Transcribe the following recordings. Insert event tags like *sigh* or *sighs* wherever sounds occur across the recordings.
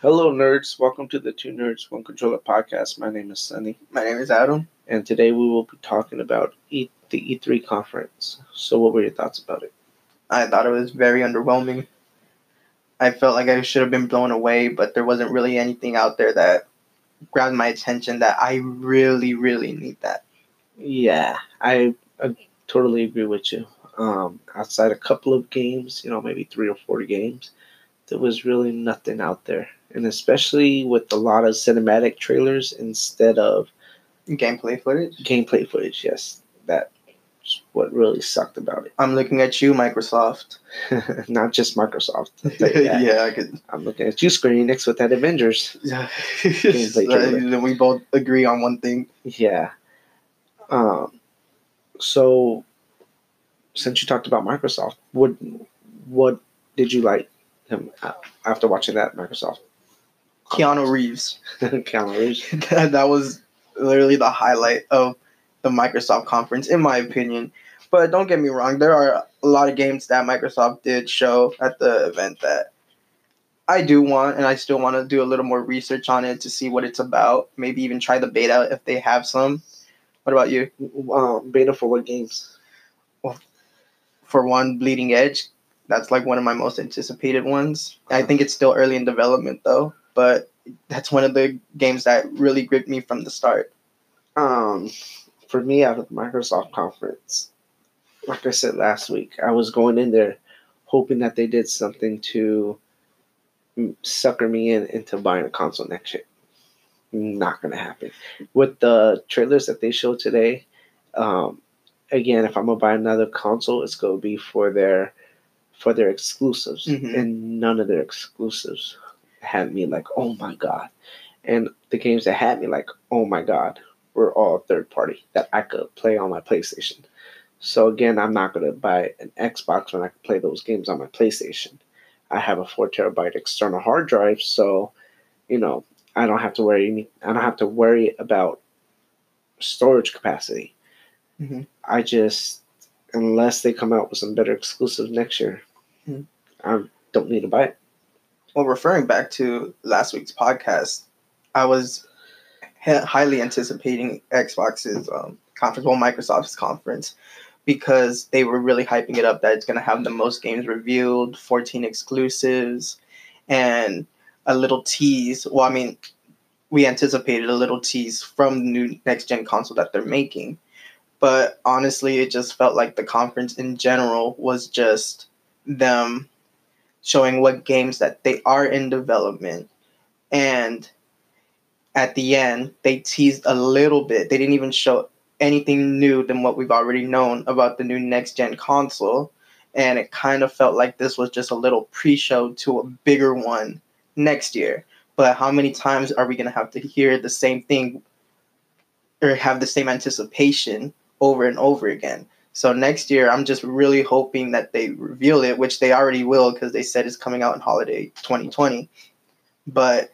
Hello, nerds. Welcome to the Two Nerds One Controller podcast. My name is Sunny, My name is Adam. and today we will be talking about e- the E3 conference. So, what were your thoughts about it? I thought it was very underwhelming. I felt like I should have been blown away, but there wasn't really anything out there that grabbed my attention that I really, really need that. Yeah, I, I totally agree with you. Um, outside a couple of games, you know, maybe three or four games, there was really nothing out there. And especially with a lot of cinematic trailers instead of Gameplay footage. gameplay footage. Yes, that's what really sucked about it. I'm looking at you, Microsoft. *laughs* Not just Microsoft. I'll tell you *laughs* that. yeah, I could. I'm looking at you, Square Enix, with that Avengers. *laughs* Yeah. We both agree on one thing. Yeah. Um. So, since you talked about Microsoft, what what did you like him after watching that Microsoft? Keanu Reeves. *laughs* Keanu Reeves. *laughs* that, that was literally the highlight of the Microsoft conference, in my opinion. But don't get me wrong, there are a lot of games that Microsoft did show at the event that I do want, and I still want to do a little more research on it to see what it's about. Maybe even try the beta if they have some. What about you? Um, beta for what games? For one, Bleeding Edge. That's like one of my most anticipated ones. I think it's still early in development though, but that's one of the games that really gripped me from the start. Um, for me, out of the Microsoft conference, like I said last week, I was going in there hoping that they did something to sucker me in into buying a console next year. Not gonna happen. With the trailers that they showed today, um, again, if I'm gonna buy another console, it's gonna be for their for their exclusives, Mhm. and none of their exclusives had me like, oh my god. And the games that had me like, oh my god, were all third party that I could play on my PlayStation. So again, I'm not gonna buy an Xbox when I can play those games on my PlayStation. I have a four terabyte external hard drive, so you know I don't have to worry. any- I don't have to worry about storage capacity. Mhm. I just, unless they come out with some better exclusives next year, Mhm. I don't need to buy it. Well, referring back to last week's podcast, I was hi- highly anticipating Xbox's um, conference, well, Microsoft's conference, because they were really hyping it up that it's going to have the most games revealed, 14 exclusives, and a little tease. Well, I mean, we anticipated a little tease from the new next gen console that they're making. But honestly, it just felt like the conference in general was just them showing what games that they are in development. And at the end they teased a little bit. They didn't even show anything new than what we've already known about the new next gen console. And it kind of felt like this was just a little pre-show to a bigger one next year. But how many times are we going to have to hear the same thing or have the same anticipation over and over again so next year, I'm just really hoping that they reveal it, which they already will because they said it's coming out in holiday 2020. But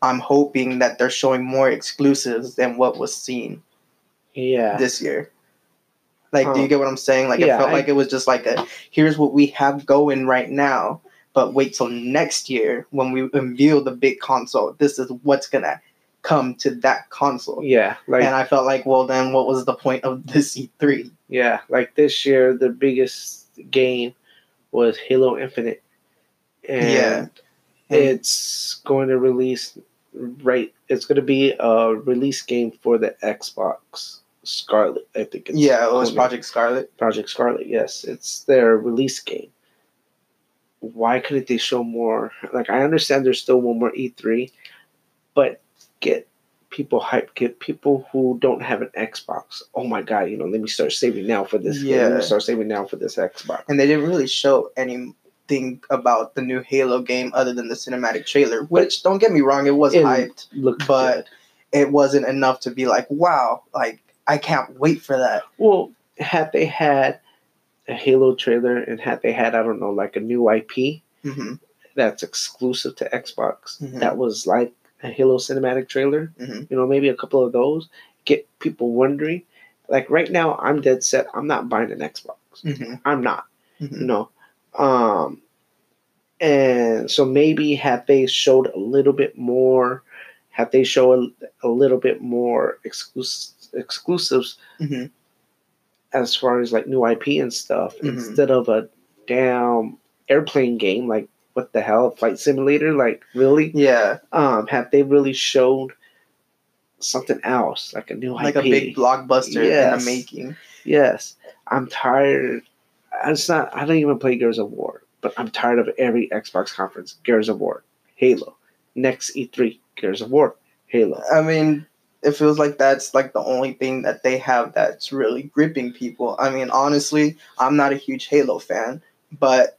I'm hoping that they're showing more exclusives than what was seen Yeah, this year. Like, do Um, you get what I'm saying? Like, yeah, it felt I- like it was just like a here's what we have going right now, but wait till next year when we unveil the big console. This is what's gonna come to that console. yeah, like and I felt like, well, then what was the point of this E E3? Yeah, like this year, the biggest game was Halo Infinite, and Yeah. it's going to release right. It's going to be a release game for the Xbox Scarlett. I think it's Yeah, it was. Project Scarlett. Project Scarlett. Yes, it's their release game. Why couldn't they show more? Like I understand there's still one more E3, but get people hype, Get people who don't have an Xbox. Oh my god! You know, let me start saving now for this. game. Let Yeah. me start saving now for this Xbox. And they didn't really show anything about the new Halo game other than the cinematic trailer, which don't get me wrong, it was It hyped, but it wasn't enough to be like, wow, like I can't wait for that. well, had they had a Halo trailer and had they had I don't know like a new IP hmm that's exclusive to Xbox Mhm. that was like a Halo cinematic trailer, Mhm. you know, maybe a couple of those, get people wondering. Like right now, I'm dead set. I'm not buying an Xbox. hmm I'm not. hmm You know, um, And so maybe had they showed a little bit more, had they showed a, a little bit more exclusive exclusives hmm as far as like new IP and stuff Mhm. instead of a damn airplane game like what the hell flight simulator? Like really? Yeah, um have they really showed something else like a new like IP a big blockbuster in Yes. the making. yes. I'm tired. It's not I don't even play Gears of War but I'm tired of every Xbox conference. Gears of War Halo. Next E3 Gears of War Halo. I mean, it feels like that's like the only thing that they have that's really gripping people. I mean, honestly, I'm not a huge Halo fan, but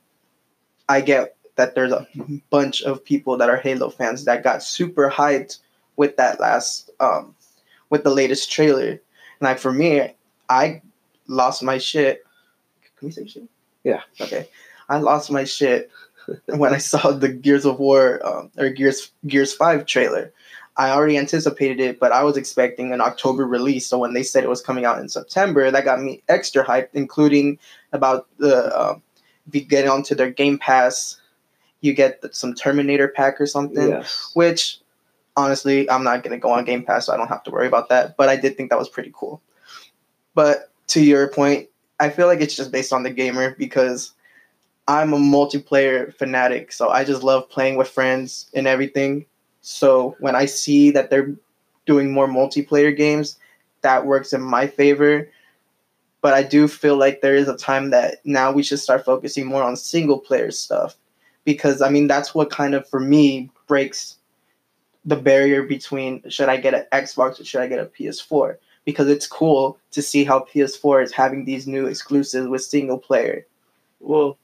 I get that there's a bunch of people that are Halo fans that got super hyped with that last um with the latest trailer. And like for me, I lost my shit. Can we say shit? Yeah. Okay. I lost my shit when I saw the Gears of War um, or Gears Gears Five trailer. I already anticipated it, but I was expecting an October release. So when they said it was coming out in September, that got me extra hyped, including about the um, if you get onto their Game Pass, you get some Terminator pack or something. yes Which, honestly, I'm not gonna go on Game Pass, so I don't have to worry about that. But I did think that was pretty cool. But to your point, I feel like it's just based on the gamer because I'm a multiplayer fanatic, so I just love playing with friends and everything. So when I see that they're doing more multiplayer games, that works in my favor. But I do feel like there is a time that now we should start focusing more on single player stuff. Because I mean that's what kind of for me breaks the barrier between should I get an Xbox or should I get a PS4? Because it's cool to see how PS4 is having these new exclusives with single player. Well,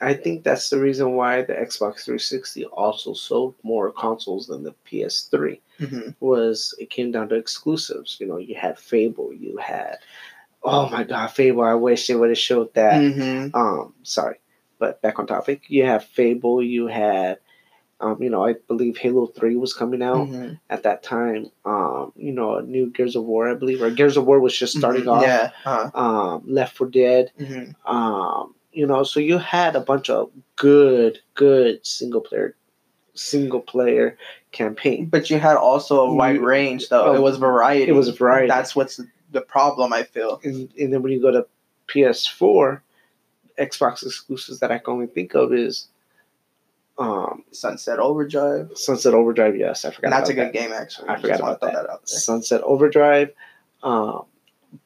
I think that's the reason why the Xbox 360 also sold more consoles than the PS3 Mm-hmm. was it came down to exclusives. You know, you had Fable, you had oh my god, Fable, I wish they would have showed that. Mm-hmm. Um, sorry. But back on topic, you have Fable, you had um, you know, I believe Halo 3 was coming out Mm-hmm. at that time. Um, you know, a new Gears of War, I believe, or Gears of War was just starting off. Yeah. Uh, Um, Left 4 Dead, mhm. um, you know, so you had a bunch of good, good single player, single player campaign. But you had also a wide range, though. oh, it was variety. It was variety, That's what's the problem. I feel. and, and then when you go to PS4, Xbox exclusives that I can only think of is um, Sunset Overdrive. Sunset Overdrive. Yes, I forgot. And that's a good that. game, actually. I forgot about that. out there. Sunset Overdrive, um,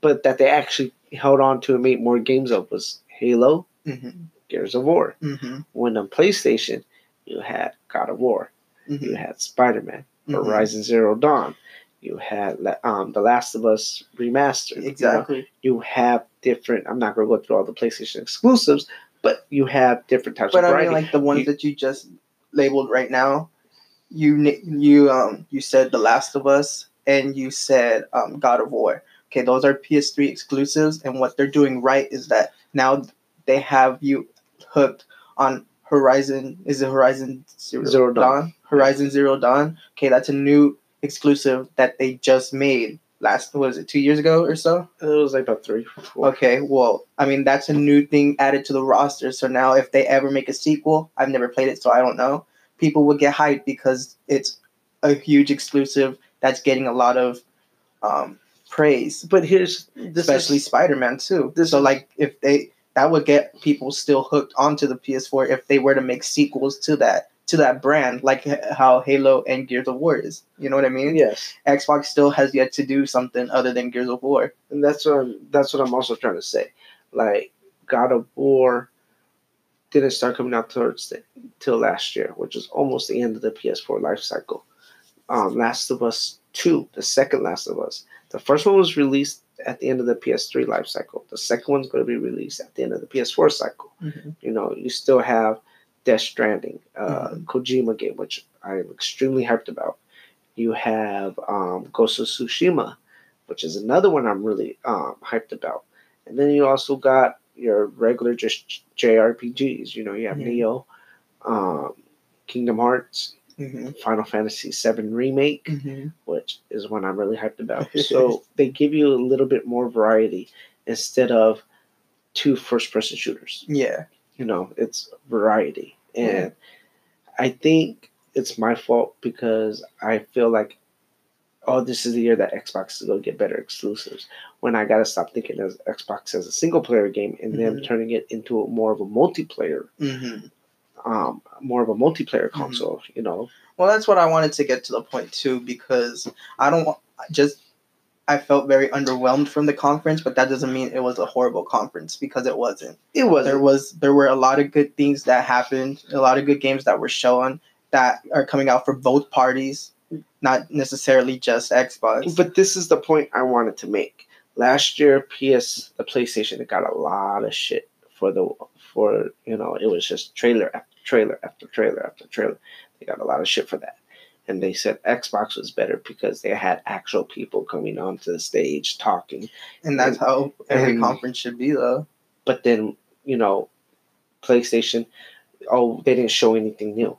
but that they actually held on to and made more games of was Halo, Mhm. Gears of War. Mhm. When on PlayStation, you had God of War, you Mhm. had Spider Man, Mhm. Horizon Zero Dawn, you had um, The Last of Us remastered. you know? Exactly. You have different. I'm not going to go through all the PlayStation exclusives, but you have different types of But of I variety. mean, like the ones You- that you just labeled right now, you you um you said The Last of Us and you said um God of War. Okay, those are PS3 exclusives, and what they're doing right is that now they have you hooked on Horizon. Is it Horizon Zero, Zero Dawn. Horizon Zero Dawn. Okay, that's a new exclusive that they just made last. Was it two years ago or so? it was like about three, four. Okay, well, I mean that's a new thing added to the roster. So now if they ever make a sequel, I've never played it, so I don't know. People will get hyped because it's a huge exclusive that's getting a lot of um, praise, But here's especially is, Spider-Man too. this so is- like if they that would get people still hooked onto the PS4 if they were to make sequels to that to that brand, like how Halo and Gears of War is. You know what I mean? yes, Xbox still has yet to do something other than Gears of War. and that's what I'm, that's what I'm also trying to say. Like God of War didn't start coming out towards the, till last year, which is almost the end of the PS4 life cycle. Um, Last of Us Two, the second Last of Us, the first one was released at the end of the PS3 life cycle. The second one's going to be released at the end of the PS4 cycle. You know, you still have Death Stranding, uh, Mhm. Kojima game, which I am extremely hyped about. You have um, Ghost of Tsushima, which is another one I'm really um, hyped about. And then you also got your regular just JRPGs. You know, you have Mhm. Neo, um, Kingdom Hearts, Mm-hmm. Final Fantasy VII Remake, Mm-hmm. which is one I'm really hyped about. *laughs* So they give you a little bit more variety instead of two first person shooters Yeah. You know it's variety and I think it's my fault because I feel like, oh, this is the year that Xbox is going to get better exclusives. When I got to stop thinking as Xbox as a single player game and then Mhm. turning it into a, more of a multiplayer, hmm um, more of a multiplayer Mm-hmm. console. You know, Well, that's what I wanted to get to the point too, because I don't want just. I felt very underwhelmed from the conference, but that doesn't mean it was a horrible conference because it wasn't. it was There was there were a lot of good things that happened, a lot of good games that were shown that are coming out for both parties, not necessarily just Xbox. But this is the point I wanted to make. Last year, PS, the PlayStation, it got a lot of shit for the for you know it was just trailer after trailer after trailer after trailer. They got a lot of shit for that, and they said Xbox was better because they had actual people coming onto the stage talking. and that's how every and- conference should be, though. But then you know, PlayStation, oh they didn't show anything new,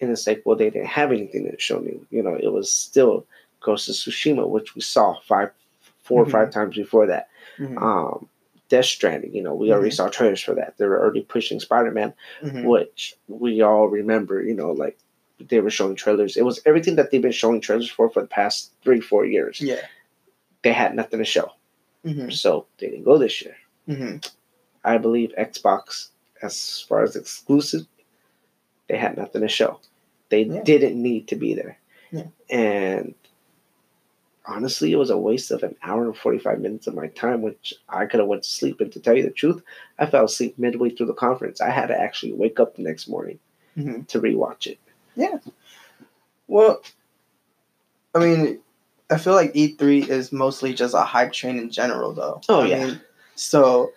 and it's like well they didn't have anything to show new. You know it was still Ghost of Tsushima, which we saw five, four or five times before that. Mhm. um, Death Stranding. You know, we already saw trailers for that. They were already pushing Spider Man, Mhm. which we all remember. You know, like they were showing trailers. It was everything that they've been showing trailers for for the past three, four years. Yeah. They had nothing to show, hmm so they didn't go this year. hmm I believe Xbox, as far as exclusive, they had nothing to show. They Yeah. didn't need to be there. Yeah. And honestly, it was a waste of an hour and 45 minutes of my time, which I could have went to sleep. And to tell you the truth, I fell asleep midway through the conference. I had to actually wake up the next morning hmm to rewatch it. Well, I mean, I feel like E3 is mostly just a hype train in general, though. Oh, I yeah. Mean, so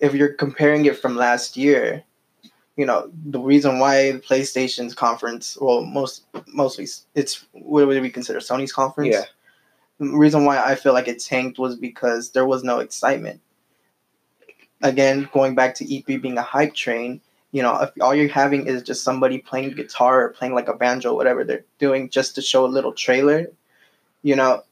if you're comparing it from last year, you know the reason why the PlayStation's conference, well, most mostly it's what would we consider Sony's conference? Yeah. The reason why I feel like it tanked was because there was no excitement. Again, going back to E3 being a hype train, you know, if all you're having is just somebody playing guitar or playing like a banjo, whatever they're doing, just to show a little trailer, you know,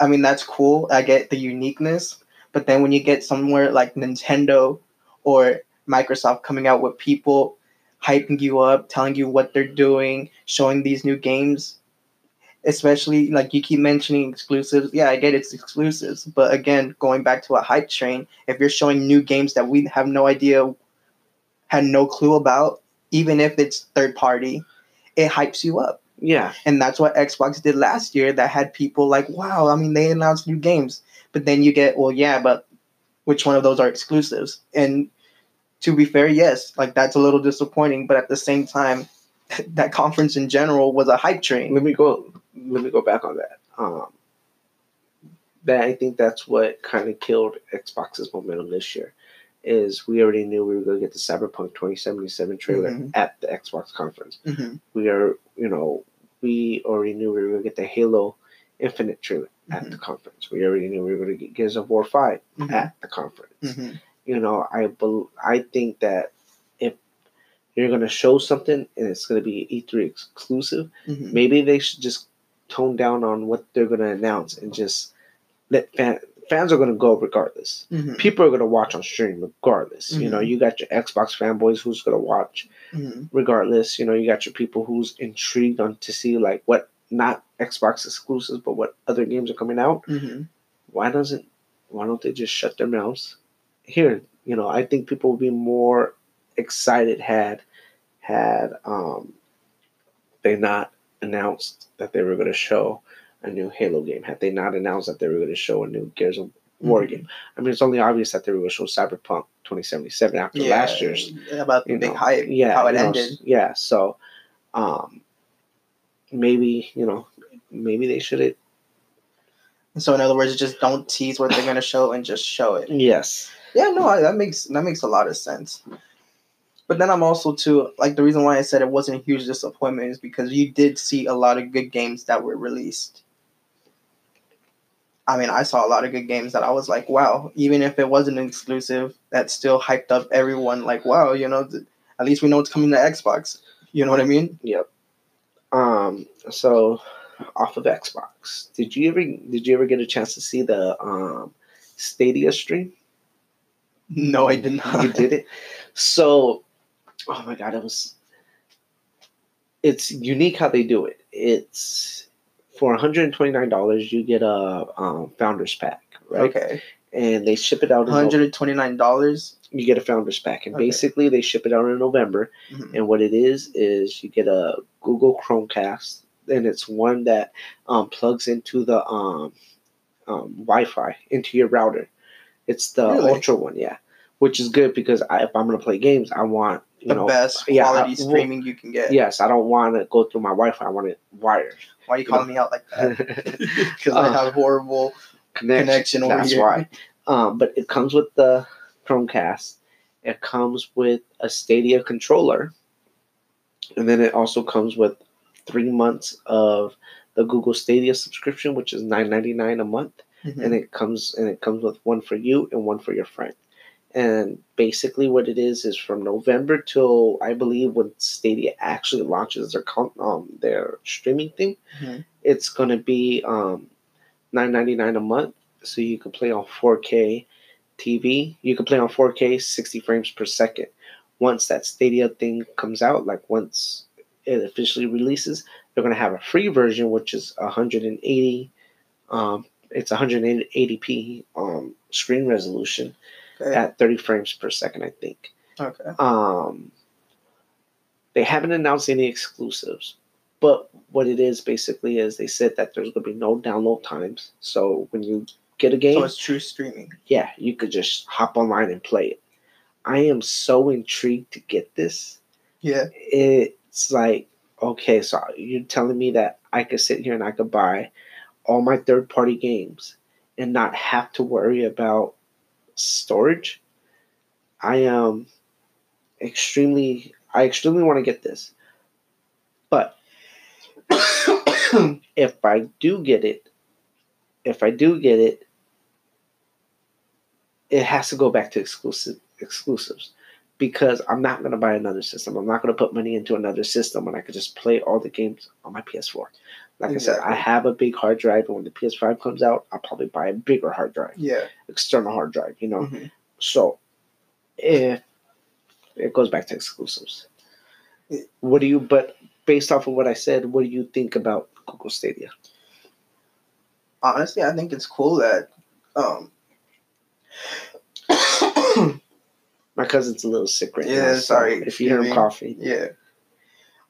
I mean, that's cool. I get the uniqueness. But then when you get somewhere like Nintendo or Microsoft coming out with people hyping you up, telling you what they're doing, showing these new games, especially like you keep mentioning exclusives. Yeah, I get it's exclusives. But again, going back to a hype train, if you're showing new games that we have no idea had no clue about, even if it's third party, it hypes you up. Yeah. And that's what Xbox did last year that had people like, wow, I mean, they announced new games. But then you get, well, yeah, but which one of those are exclusives? And to be fair, yes, like that's a little disappointing. But at the same time, *laughs* that conference in general was a hype train. Let me go. Let me go back on that. Um, that I think that's what kind of killed Xbox's momentum this year. Is we already knew we were going to get the Cyberpunk 2077 trailer Mhm. at the Xbox conference. hmm we are, you know, we already knew we were going to get the Halo Infinite trailer at Mhm. the conference. We already knew we were going to get Gears of War 5 Mhm. at the conference. hmm You know, I bel I think that if you're going to show something and it's going to be E3 exclusive, maybe they should just tone down on what they're going to announce and just let fan, fans are going to go regardless. hmm People are going to watch on stream regardless. You know, Mhm. you got your Xbox fanboys who's going to watch hmm regardless. You know, you got your people who's intrigued on to see like what not Xbox exclusives, but what other games are coming out. hmm Why doesn't why don't they just shut their mouths? Here, you know, I think people would be more excited had had um they not announced that they were going to show a new Halo game. Had they not announced that they were going to show a new Gears of War Mhm. game. I mean, it's only obvious that they were going to show Cyberpunk 2077 after last year's about the big know, hype, yeah, how it you know, ended. Yeah, so um maybe, you know, maybe they should So in other words, just don't tease what they're gonna show and just show it. yes. Yeah, no, I- that makes that makes a lot of sense. But then I'm also too like the reason why I said it wasn't a huge disappointment is because you did see a lot of good games that were released. I mean, I saw a lot of good games that I was like, wow, even if it wasn't exclusive, that still hyped up everyone. Like, wow, you know, th- at least we know it's coming to Xbox. You know what I mean? Yep. Um so off of Xbox. Did you ever did you ever get a chance to see the um Stadia stream? No, I did not. You did it. So oh my god, it was. It's unique how they do it. It's for one hundred and twenty nine dollars. You get a um, founders pack, right? Okay. And they ship it out. One hundred and twenty nine dollars. you get a founders pack, and Okay. basically they ship it out in November. Mhm. And what it is is you get a Google Chromecast, and it's one that um, plugs into the um, um, Wi-Fi into your router. It's the Really? Ultra one, yeah, which is good because I, if I'm gonna play games, I want you The know best yeah, quality I- streaming you can get. yes, I don't want to go through my Wi-Fi. I want it wired. Why are you calling me out like that? *laughs* Because Uh, I have horrible. connection. Connection over That's here. why. Um, but it comes with the Chromecast. It comes with a Stadia controller, and then it also comes with three months of the Google Stadia subscription, which is nine ninety nine a month, Mhm. and it comes and it comes with one for you and one for your friend. And basically, what it is is from November till I believe when Stadia actually launches their um their streaming thing, Mhm. it's gonna be um nine ninety nine a month, so you can play on four K TV. You can play on four K sixty frames per second. Once that Stadia thing comes out, like once it officially releases, they're gonna have a free version which is hundred and eighty. Um, it's 180p um, screen resolution. At 30 frames per second, I think. okay. Um, they haven't announced any exclusives, but what it is basically is they said that there's going to be no download times. So when you get a game, So it's true streaming. yeah, you could just hop online and play it. I am so intrigued to get this. Yeah. It's like, okay, so you're telling me that I could sit here and I could buy all my third party games and not have to worry about storage? I am extremely I extremely want to get this. But *coughs* if I do get it, if I do get it, it has to go back to exclusive exclusives because I'm not going to buy another system. I'm not going to put money into another system when I could just play all the games on my PS4. Like I said, I have a big hard drive, and when the PS5 comes out, I'll probably buy a bigger hard drive, yeah. external hard drive. You know, Mhm. so if it goes back to exclusives, Yeah. what do you? But based off of what I said, what do you think about Google Stadia? Honestly, I think it's cool that. Um, *coughs* My cousin's a little sick right now. Yeah, so sorry, if you hear him coughing. yeah.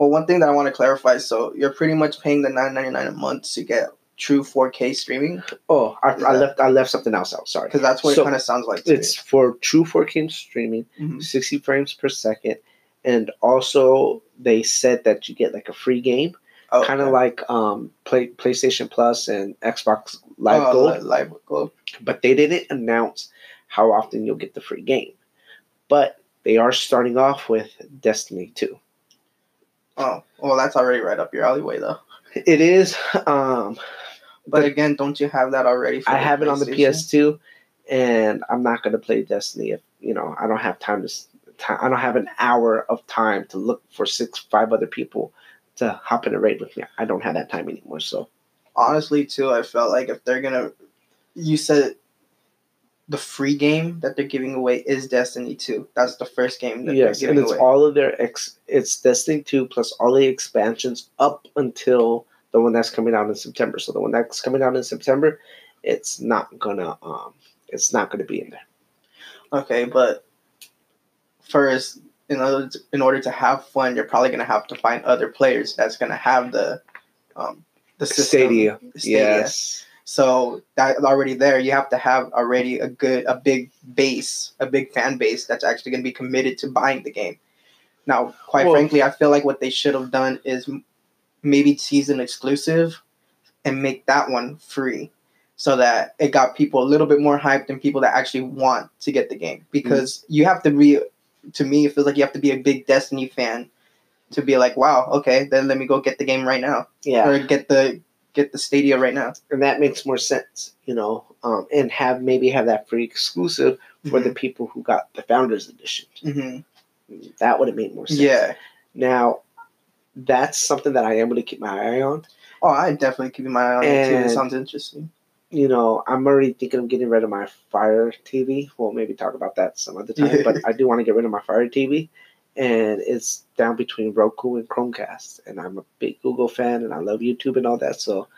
Well, one thing that I want to clarify. So you're pretty much paying the nine ninety nine a month to get true 4K streaming Oh, I, I left. I left something else out. Sorry. because that's what So, it kind of sounds like. It's for true 4K streaming, me. Mhm. 60 frames per second, and also they said that you get like a free game, Oh, kind of okay. like um play PlayStation Plus and Xbox Live Oh, Gold. Li- Live Gold. but they didn't announce how often you'll get the free game. But they are starting off with Destiny 2. Oh, well, that's already right up your alleyway, though. It is. Um, But But- again, don't you have that already? For I have it on the PS2, and I'm not going to play Destiny if you know I don't have time to. I don't have an hour of time to look for six, five other people to hop in a raid with me. I don't have that time anymore. So honestly too i felt like if they're gonna you said the free game that they're giving away is destiny 2 that's the first game that yes, they're and it's away all of their ex. It's Destiny 2 plus all the expansions up until the one that's coming out in September. So the one that's coming out in September, it's not gonna um, it's not gonna be in there. okay but first in order to, in order to have fun you're probably gonna have to find other players that's gonna have the um the system, Stadia. Stadia. Yes. So that already there, you have to have already a good, a big base, a big fan base that's actually going to be committed to buying the game. Now, quite Well- frankly, I feel like what they should have done is maybe season exclusive and make that one free, so that it got people a little bit more hyped and people that actually want to get the game. Hmm. Because you have to be, to me, it feels like you have to be a big Destiny fan to be like, wow, okay, then let me go get the game right now, Yeah. or get the get the Stadia right now. and that makes more sense, you know, um, and have maybe have that free exclusive for the people who got the founders edition. hmm That would have made more sense. Yeah. Now, that's something that I am going to keep my eye on. Oh, I definitely keep my eye on it too. It sounds interesting. You know, I'm already thinking of getting rid of my Fire TV. We'll maybe talk about that some other time, *laughs* but I do want to get rid of my Fire TV and it's down between Roku and Chromecast. And I'm a big Google fan, and I love YouTube and all that. So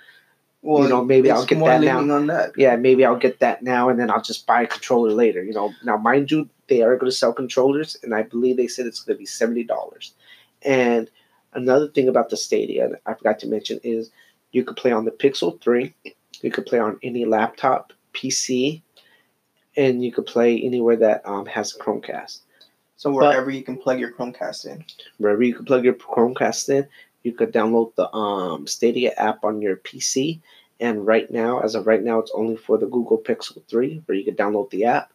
Well, you know, maybe I'll get that now. on that. yeah, maybe I'll get that now, and then I'll just buy a controller later. You know, now mind you, they are going to sell controllers, and I believe they said it's going to be seventy dollars. And another thing about the Stadia I forgot to mention is you could play on the Pixel Three, you could play on any laptop, PC, and you could play anywhere that um, has a Chromecast. So wherever you can plug your Chromecast in. Wherever you can plug your Chromecast in, you could download the um, Stadia app on your PC. And right now, as of right now, it's only for the Google Pixel 3, where you could download the app.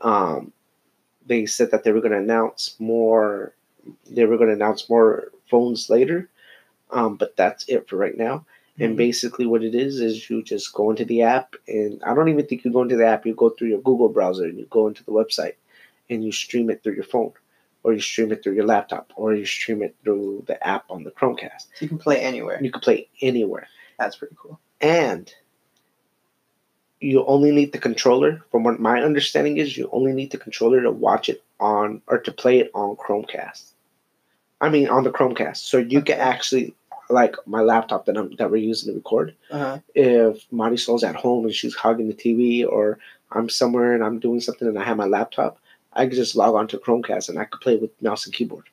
Um, they said that they were going to announce more. They were going to announce more phones later, um, but that's it for right now. And Mhm. basically, what it is is you just go into the app, and I don't even think you go into the app. You go through your Google browser and you go into the website, and you stream it through your phone, or you stream it through your laptop, or you stream it through the app on the Chromecast. So you can play anywhere. You can play anywhere, That's pretty cool. and you only need the controller. From what my understanding is, you only need the controller to watch it on or to play it on Chromecast. I mean, on the Chromecast, so you can actually like my laptop that I'm that we're using to record. Uh-huh. if Marisol's at home and she's hogging the TV, or I'm somewhere and I'm doing something and I have my laptop, I could just log on to Chromecast and I could play with mouse and keyboard.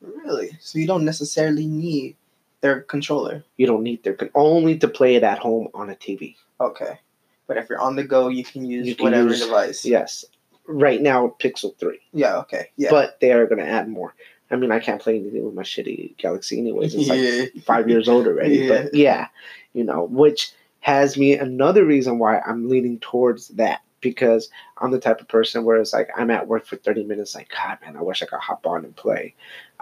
Really? So you don't necessarily need their controller. You don't need their con- only to play it at home on a TV. Okay. But if you're on the go, you can use You can whatever use- device. Yes, right now Pixel Three, Yeah. Okay. Yeah. but they are going to add more. I mean, I can't play anything with my shitty Galaxy anyways. It's like *laughs* five years old already. But yeah, you know, which has me another reason why I'm leaning towards that because I'm the type of person where it's like I'm at work for 30 minutes, like, God, man, I wish I could hop on and play,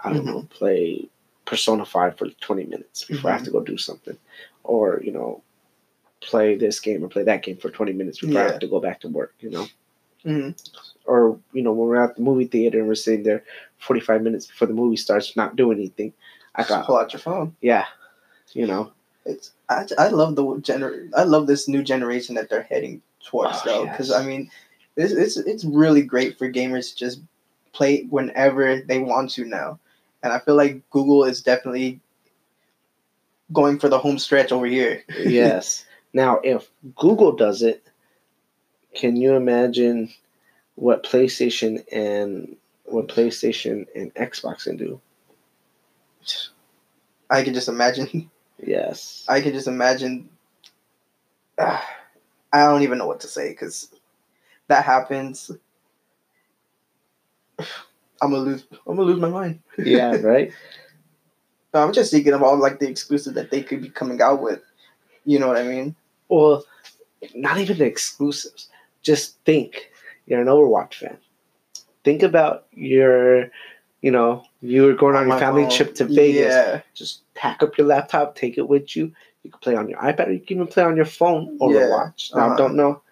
I don't know, play Persona 5 for 20 minutes before I have to mm-hmm. go do something. Or, you know, play this game or play that game for 20 minutes before I have to go back to work, you know? Mhm. Or, you know, when we're at the movie theater and we're sitting there 45 minutes before the movie starts, not doing anything. I Just got, pull out your phone. yeah, you know, It's I, I love the gener I love this new generation that they're heading towards Oh, though because yes. I mean it's, it's it's really great for gamers to just play whenever they want to now and I feel like Google is definitely going for the home stretch over here. *laughs* yes. Now, if Google does it, can you imagine what PlayStation and what PlayStation and Xbox can do? I can just imagine. *laughs* Yes. I can just imagine. Ah, I don't even know what to say because that happens. *sighs* I'm gonna lose. I'm gonna lose my mind. *laughs* yeah. Right. I'm just thinking of all like the exclusive that they could be coming out with. You know what I mean? Well, not even the exclusives. Just think, you're an Overwatch fan. Think about your, you know, you were going on your family trip to Vegas. Yeah. Just pack up your laptop, take it with you. You can play on your iPad, or you can even play on your phone Overwatch. Now, uh-huh. don't know,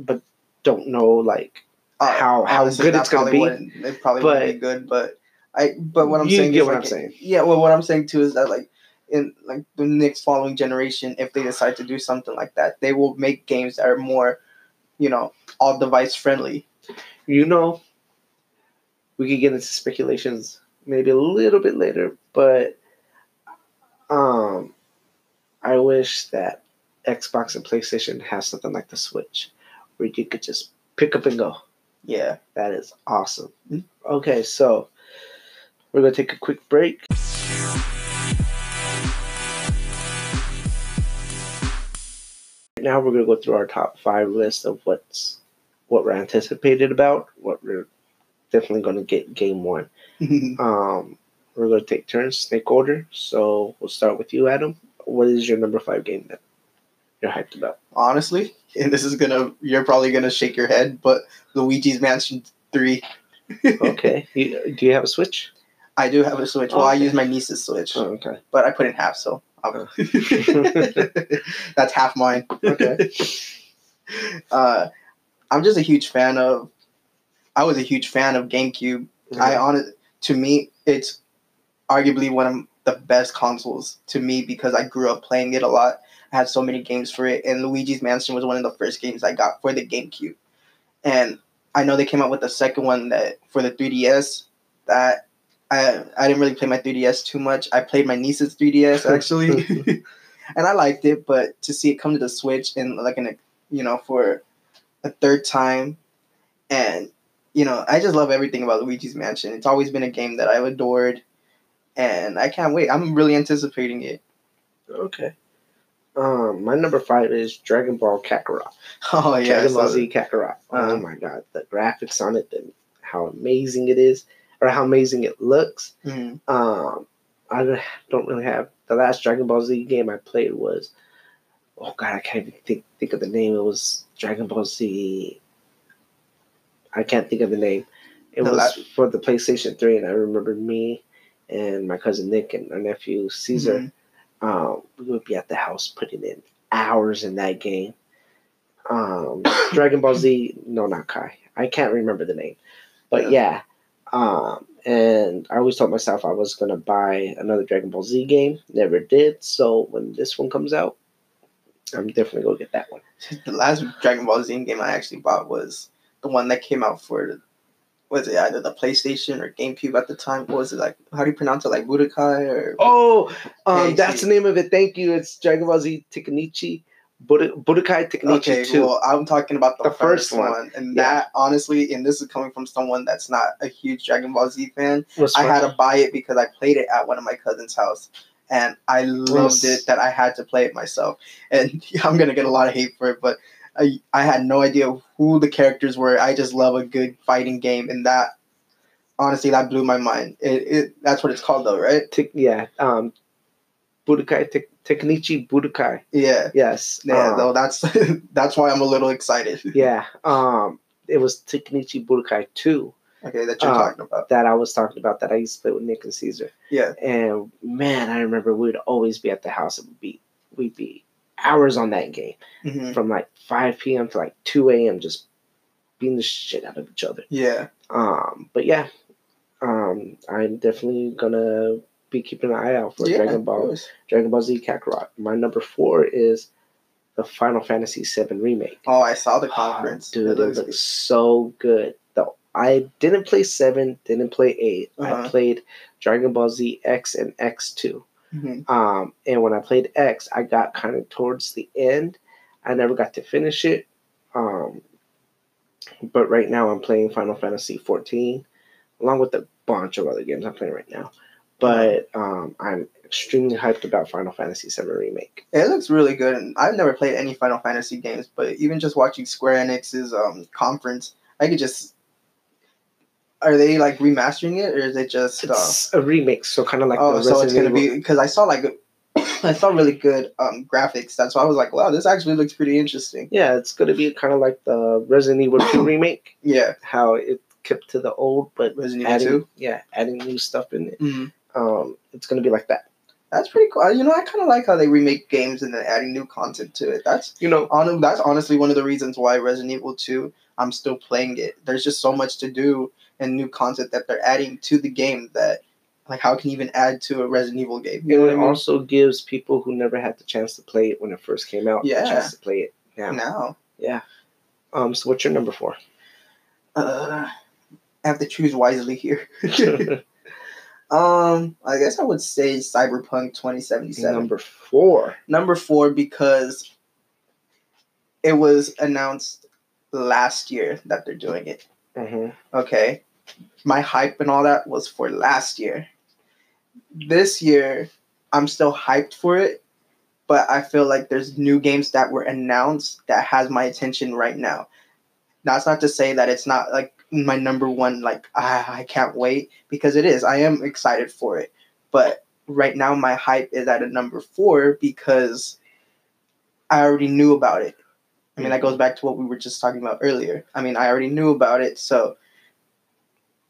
but don't know like Uh, how how honestly, good it's gonna be. It probably But- would be good, but I. But what I'm You saying get is what like, I'm saying. Yeah. Well, what I'm saying too is that like in like the next following generation, if they decide to do something like that, they will make games that are more, you know, all device friendly. You know, we could get into speculations maybe a little bit later, but um, I wish that Xbox and PlayStation has something like the Switch, where you could just pick up and go. Yeah. That is awesome. Okay, so we're gonna take a quick break. Now we're gonna go through our top five list of what's what we're anticipated about, what we're definitely gonna get game one. *laughs* Um, we're gonna take turns, snake order. So we'll start with you, Adam. What is your number five game that you're hyped about? Honestly, and *laughs* this is gonna you're probably gonna shake your head, but Luigi's Mansion Three. *laughs* Okay, you, do you have a Switch? I do have a Switch. Well, I use my niece's Switch, Oh, okay. but I put in half, so *laughs* that's half mine. Okay. uh, I'm just a huge fan of. I was a huge fan of GameCube. I on to me, it's arguably one of the best consoles to me because I grew up playing it a lot. I had so many games for it, and Luigi's Mansion was one of the first games I got for the GameCube. And I know they came out with the second one that for the 3DS, that. I I didn't really play my 3DS too much. I played my niece's 3DS *laughs* actually, *laughs* and I liked it. But to see it come to the Switch and like an you know for a third time, and you know I just love everything about Luigi's Mansion. It's always been a game that I've adored, and I can't wait. I'm really anticipating it. Okay. Um, my number five is Dragon Ball Kakarot. *laughs* Oh yeah, Dragon Ball. Z Kakarot. Oh Uh-huh. my god, the graphics on it, the, how amazing it is, or how amazing it looks. Mhm. Um, I don't- don't really have the last Dragon Ball Z game I played was, oh god, I can't even think think of the name. It was Dragon Ball Z. I can't think of the name. It The was la- for the PlayStation Three, and I remember me and my cousin Nick and our nephew Caesar. Mhm. Um, we would be at the house putting in hours in that game. Um, *coughs* Dragon Ball Z, no, not Kai. I can't remember the name, but yeah. Um, and I always told myself I was gonna buy another Dragon Ball Z game. Never did. So when this one comes out, I'm definitely gonna get that one. The last Dragon Ball Z game I actually bought was the one that came out for the was it either the PlayStation or GameCube at the time? What was it like? How do you pronounce it? Like Budokai or Oh, um, that's the name of it. Thank you. It's Dragon Ball Z Tenkaichi, Bud- Budokai Tenkaichi Okay, Two. well, I'm talking about the, The first, first one. one, and Yeah. that honestly, and this is coming from someone that's not a huge Dragon Ball Z fan. I had to buy it because I played it at one of my cousin's house, and I loved it that I had to play it myself. And *laughs* I'm gonna get a lot of hate for it, but I I had no idea who the characters were. I just love a good fighting game, and that honestly that blew my mind. It, it that's what it's called though, right? Yeah, um, Budokai Tenkaichi Budokai. Yeah. Yes. Yeah, um, though that's *laughs* that's why I'm a little excited. *laughs* yeah. Um, it was Tenkaichi Budokai Two Okay, that you're Uh, talking about. that I was talking about that I used to play with Nick and Caesar. Yeah. And man, I remember we'd always be at the house. It would be we'd be hours on that game hmm from like 5 p.m. to like 2 a.m. just beating the shit out of each other. Yeah. Um, but yeah, um, I'm definitely gonna be keeping an eye out for yeah. Dragon Ball. Dragon Ball Z Kakarot. My number four is the Final Fantasy VII remake. Oh, I saw the conference. dude, It it looks so good. Though I didn't play seven, didn't play 8 I Uh-huh. played Dragon Ball Z X and X two. Mhm. Um, and when I played X, I got kind of towards the end. I never got to finish it. Um, but right now I'm playing Final Fantasy 14, along with a bunch of other games I'm playing right now. But um, I'm extremely hyped about Final Fantasy 7 remake. It looks really good, and I've never played any Final Fantasy games, but even just watching Square Enix's um conference, I could just. Are they like remastering it, or is it just? Uh, It's a remake, so kind of like oh, the so it's gonna be because I saw like, *coughs* I saw really good um graphics. That's why I was like, wow, this actually looks pretty interesting. Yeah, it's gonna be kind of like the Resident Evil 2 *coughs* remake, Yeah, how it kept to the old, but Resident Evil adding, Two. yeah, adding new stuff in it. Mhm. Um, it's gonna be like that. That's pretty cool. You know, I kind of like how they remake games and then adding new content to it. That's You know, on that's honestly one of the reasons why Resident Evil 2 I'm still playing it. There's just so much to do and new content that they're adding to the game that like how can you even add to a Resident Evil game? You know it I mean? also gives people who never had the chance to play it when it first came out Yeah. a chance to play it now. Now, Yeah. Um. So what's your number four? uh, I have to choose wisely here. *laughs* *laughs* um, I guess I would say Cyberpunk 2077. number four. Number four because it was announced last year that they're doing it. hmm okay my hype and all that was for last year. This year i'm still hyped for it but i feel like there's new games that were announced that has my attention right now. That's not to say that it's not like my number one like I, I can't wait because it is. I am excited for it. But right now my hype is at a number four because i already knew about it. I mean, that goes mm-hmm. back to what we were just talking about earlier. I mean, I already knew about it, so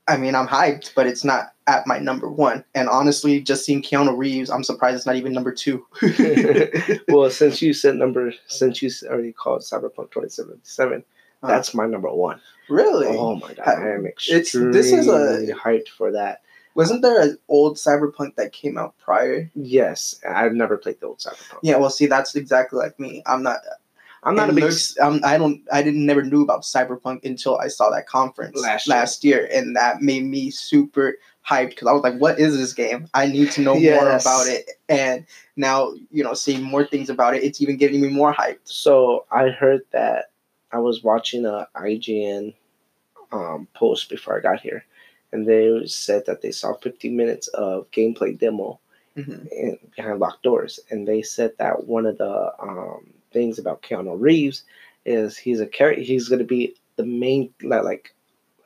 I mean, I'm hyped, but it's not at my number one. And honestly, just seeing Keanu Reeves, I'm surprised it's not even number two. *laughs* *laughs* well, since you said number, since you already called Cyberpunk 2077, Uh, that's my number one. really? Oh my god, I am It's- extremely this is a- hyped for that. Wasn't there an old Cyberpunk that came out prior? Yes, I've never played the old Cyberpunk. Yeah, well, see, that's exactly like me. I'm not. I'm not it a big looks- um, I don't. I didn't never knew about Cyberpunk until I saw that conference Last year. year, and that made me super hyped because I was like, "What is this game? I need to know more about it." And now, you know, seeing more things about it, it's even getting me more hyped. So I heard that I was watching a IGN um, post before I got here, and they said that they saw 15 minutes of gameplay demo Mhm. in, behind locked doors, and they said that one of the um, things about Keanu Reeves is he's a character. He's going to be the main like, like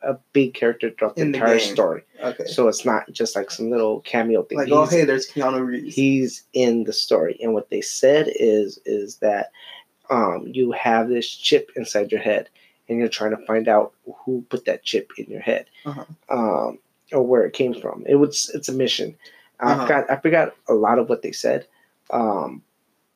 a big character throughout the the entire game. story. Okay, So it's not just like some little cameo thing. like, He's- oh hey, there's Keanu Reeves. he's in the story and what they said is is that um, you have this chip inside your head and you're trying to find out who put that chip in your head Uh-huh. um, or where it came from it was it's a mission i Uh-huh. forgot i forgot a lot of what they said um,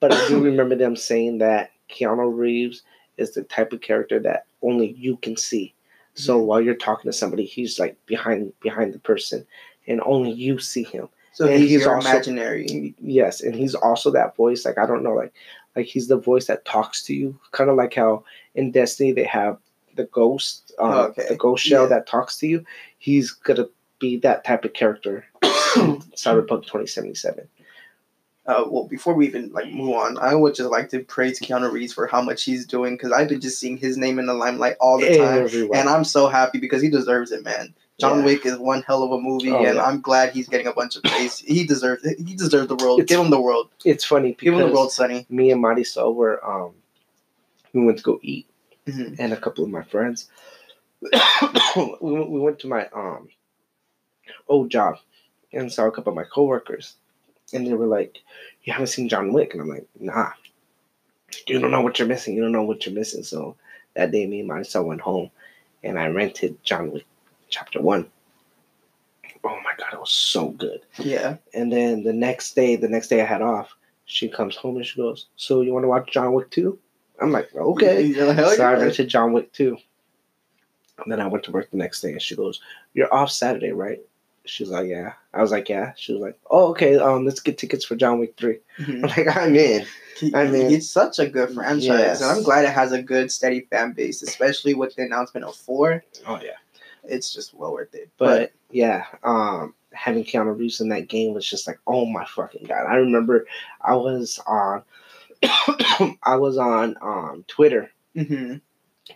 but i do *laughs* remember them saying that keanu reeves is the type of character that only you can see so while you're talking to somebody he's like behind behind the person and only you see him so and he's, he's also- imaginary. Yes, and he's also that voice. Like I don't know, like like he's the voice that talks to you, kind of like how in Destiny they have the ghost, um, Okay, the ghost shell yeah. that talks to you. He's gonna be that type of character. in *coughs* Cyberpunk twenty seventy seven. Uh, well, before we even like move on, I would just like to praise Keanu Reeves for how much he's doing because I've been just seeing his name in the limelight all the time, Everywhere. and I'm so happy because he deserves it, man. John Yeah. Wick is one hell of a movie, Oh, and yeah. I'm glad he's getting a bunch of praise. He deserves it. He deserves the world. It's- Give him the world. it's funny Give him the world, Sonny. me and Marisol were um we went to go eat Mhm. and a couple of my friends. *coughs* we, went, we went to my um old job and saw a couple of my coworkers, and they were like, "You haven't seen John Wick?" And I'm like, "Nah, you don't know what you're missing. You don't know what you're missing." So that day, me and my son went home, and I rented John Wick Chapter One. Oh my god, it was so good. Yeah. And then the next day, the next day I had off, she comes home and she goes, "So you want to watch John Wick 2? I'm like, "Okay." Like, so I yeah. rented John Wick 2. And then I went to work the next day and she goes, You're off Saturday, right? She was like, Yeah. I was like, Yeah. She was like, Oh, okay, um, let's get tickets for John Wick 3. *laughs* I'm Mhm. like, I'm in. I mean- it's such a good franchise, Yes. and I'm glad it has a good, steady fan base, especially with the announcement of four. Oh yeah. It's just well worth it. But yeah, um, having Keanu Reeves in that game was just like, oh my fucking god. I remember I was on *coughs* I was on um Twitter. Mhm.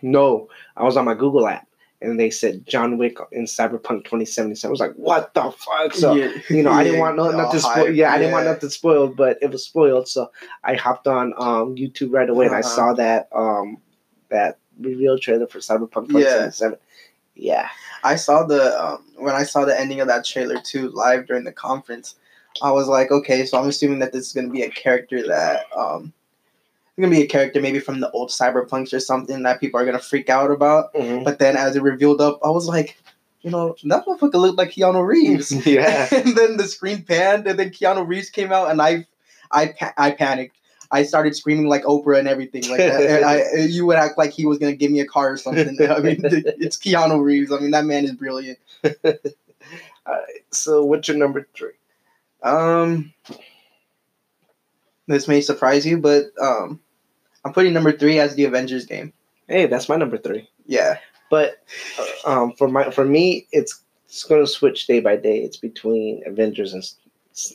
No, I was on my Google app and they said John Wick in Cyberpunk 2077. I was like, what the fuck? So Yeah. you know, I didn't want no, *laughs* nothing spoiled. Yeah, I didn't want nothing spoiled, but it was spoiled. So I hopped on um, YouTube right away and I Uh-huh. saw that um, that reveal trailer for Cyberpunk 2077. Yeah. I saw the um, when I saw the ending of that trailer too live during the conference. I was like, okay, so I'm assuming that this is gonna be a character that um, it's gonna be a character maybe from the old Cyberpunks or something that people are gonna freak out about. Mhm. But then as it revealed up, I was like, you know, that motherfucker looked like Keanu Reeves. *laughs* yeah. *laughs* and then the screen panned, and then Keanu Reeves came out, and I, I, pa- I panicked. I started screaming like Oprah and everything. Like and I, *laughs* you would act like he was gonna give me a car or something. I mean, it's Keanu Reeves. I mean, that man is brilliant. So what's your number three? Um, this may surprise you, but um, I'm putting number three as the Avengers game. Hey, that's my number three. Yeah. But uh, um, for my for me, it's it's going to switch day by day. It's between Avengers and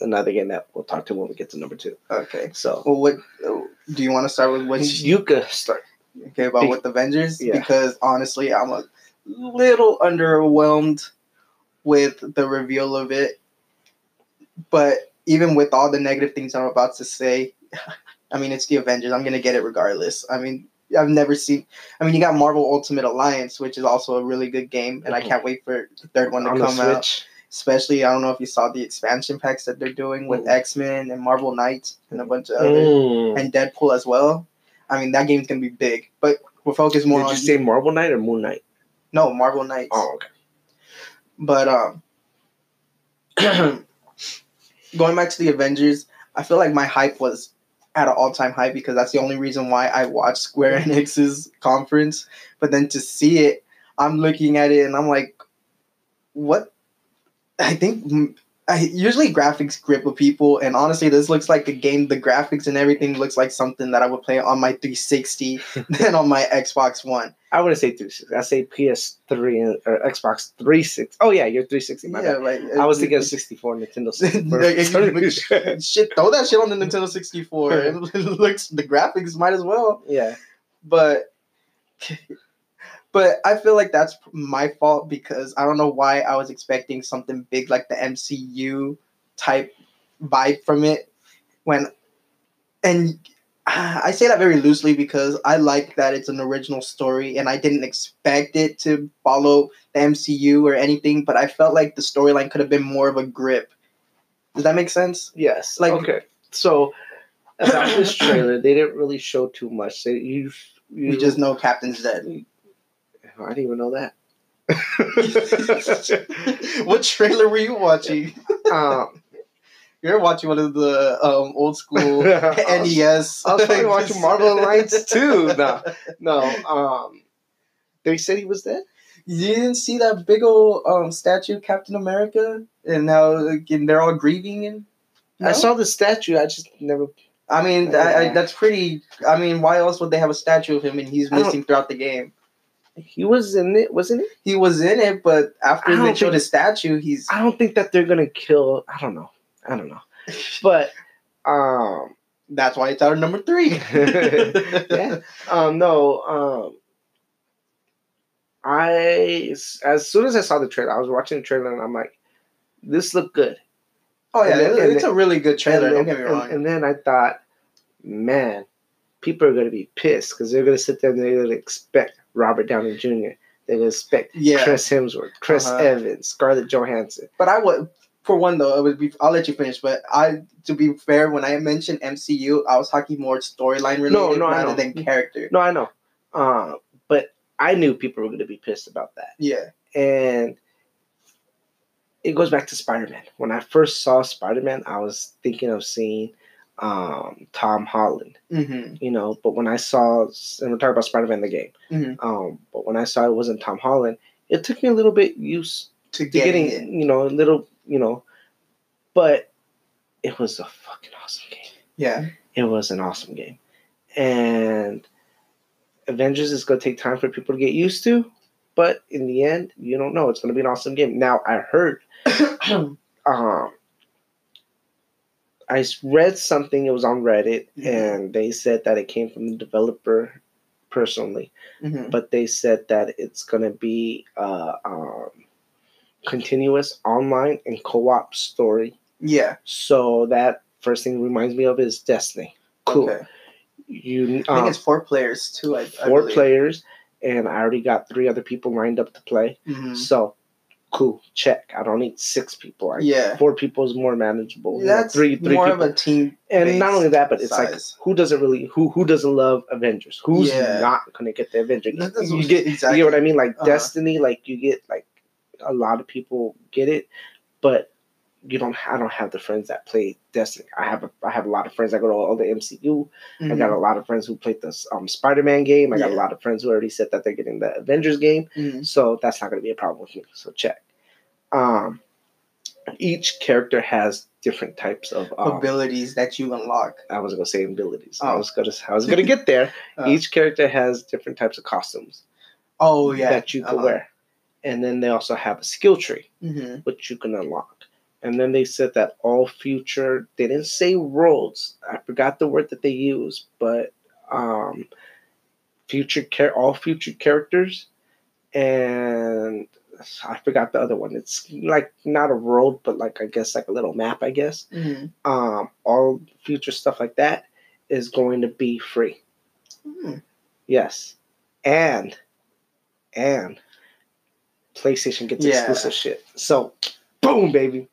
another game that we'll talk to when we get to number two. Okay. So Well, what do you want to start with? Which you could start. okay about Be- with Avengers? Yeah. Because honestly, I'm a little underwhelmed with the reveal of it. But even with all the negative things I'm about to say, *laughs* I mean, it's the Avengers. I'm gonna get it regardless. I mean, I've never seen. I mean, you got Marvel Ultimate Alliance, which is also a really good game, and I Mhm. can't wait for the third one to on come out. Especially, I don't know if you saw the expansion packs that they're doing with Mm. X Men and Marvel Knights and a bunch of other Mm. and Deadpool as well. I mean, that game's gonna be big, but we're focused more Did on you say Marvel Knight or Moon Knight? no Marvel Knights. Oh, okay. But um, *clears throat* going back to the Avengers, I feel like my hype was at an all time high because that's the only reason why I watched Square *laughs* Enix's conference. But then to see it, I'm looking at it and I'm like, what? I think I, usually graphics grip with people, and honestly, this looks like a game. The graphics and everything looks like something that I would play on my 360 *laughs* than on my Xbox One. I wouldn't say 360. I say PS3 or Xbox 360. Oh yeah, you're 360. My yeah, bad. like I was uh, thinking of *laughs* 64 Nintendo *laughs* 64. shit. Throw that shit on the Nintendo 64. it looks the graphics might as well. yeah. but but I feel like that's my fault because I don't know why I was expecting something big like the MCU type vibe from it when and I say that very loosely because I like that it's an original story and I didn't expect it to follow the MCU or anything, but I felt like the storyline could have been more of a grip. Does that make sense? Yes. Like- okay. So about this trailer, they didn't really show too much. They you you We just know Captain's dead. I didn't even know that. *laughs* what trailer were you watching? um, *laughs* You're watching one of the um, old school *laughs* NES. I was probably watching Marvel Alliance too. No, no. Um, they said he was dead. You didn't see that big old um, statue of Captain America, and now like, and they're all grieving and. I saw the statue. I just never. I mean, I, I, that's pretty. I mean, why else would they have a statue of him and he's missing throughout the game? He was in it, wasn't he? He was in it, but after they showed his statue, he's. I don't think that they're gonna kill. I don't know. I don't know. *laughs* But um, That's why it's our number three. *laughs* *laughs* yeah. Um, no. Um, I as soon as I saw the trailer, I was watching the trailer and I'm like, this looked good. Oh yeah, then- it's, it's then- a really good trailer. and, Don't get me and- wrong. and then I thought, man, people are gonna be pissed because they're gonna sit there and they're gonna expect Robert Downey Jr. They're gonna expect yeah, Chris Hemsworth, Chris Uh-huh. Evans, Scarlett Johansson. But I would, for one though, it would be. I'll let you finish. But I, to be fair, when I mentioned MCU, I was talking more storyline related no, I rather know. than character. No, I know, uh, but I knew people were gonna be pissed about that. Yeah, and it goes back to Spider-Man. When I first saw Spider-Man, I was thinking of seeing um, Tom Holland, mm-hmm. you know. But when I saw, and we're talking about Spider-Man the game, Mhm. um, but when I saw it wasn't Tom Holland, it took me a little bit used to to getting, getting, you know, a little, you know, but it was a fucking awesome game. Yeah, It was an awesome game, and Avengers is going to take time for people to get used to. But in the end, you don't know. It's going to be an awesome game. Now, I heard *coughs* um, I read something. It was on Reddit, Mhm. and they said that it came from the developer personally. Mhm. But they said that it's gonna be uh, um, continuous online and co-op story. yeah. So that first thing reminds me of is Destiny. Cool. Okay. You I think um, it's four players too. I, I four believe. players, and I already got three other people lined up to play. Mhm. So cool. Check. I don't need six people. Yeah, four people is more manageable. You know, that's three three more people. of a team. and not only that, but it's like who doesn't really who who doesn't love Avengers? Who's Yeah. not gonna get the Avengers? That's You what- get exactly. you get what I mean? Like Uh-huh. Destiny, like you get like a lot of people get it, but you don't. I don't have the friends that play Destiny. I have a, I have a lot of friends that go to all the MCU. I Mhm. got a lot of friends who played the um Spider Man game. I got a lot of friends who already said that they're getting the Avengers game. Mhm. So that's not going to be a problem with me. So check. Um, each character has different types of um, abilities that you unlock. I wasn't gonna say abilities. I Oh. was gonna I was gonna get *laughs* there. Uh, Each character has different types of costumes oh yeah, that you can uh-huh. wear, and then they also have a skill tree Mhm. which you can unlock. And then they said that all future they didn't say worlds. I forgot the word that they used, but um, future care, all future characters, and I forgot the other one. It's like not a world, but like I guess like a little map. I guess Mhm. um, all future stuff like that is going to be free. Mhm. Yes, and and PlayStation gets Yeah. exclusive shit. So, boom, baby.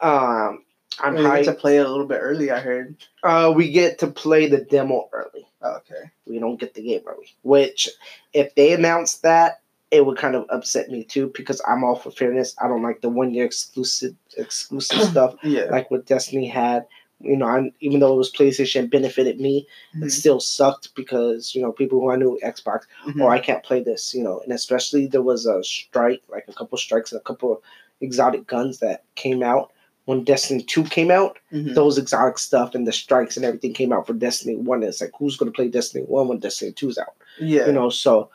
Um, I'm We get to play it a little bit early. I heard. Uh, we get to play the demo early. Oh, okay. We don't get the game early. Which, if they announced that, it would kind of upset me too because I'm all for fairness. I don't like the one year exclusive exclusive *clears throat* stuff Yeah. like what Destiny had. You know, I, even though it was PlayStation benefited me, it Mhm. still sucked because you know people who I knew Xbox Mhm. or I can't play this, you know, and especially there was a strike, like a couple strikes and a couple exotic guns that came out when Destiny 2 came out, Mhm. those exotic stuff and the strikes and everything came out for Destiny 1. It's like, who's going to play Destiny 1 when Destiny 2's out? yeah. You know, so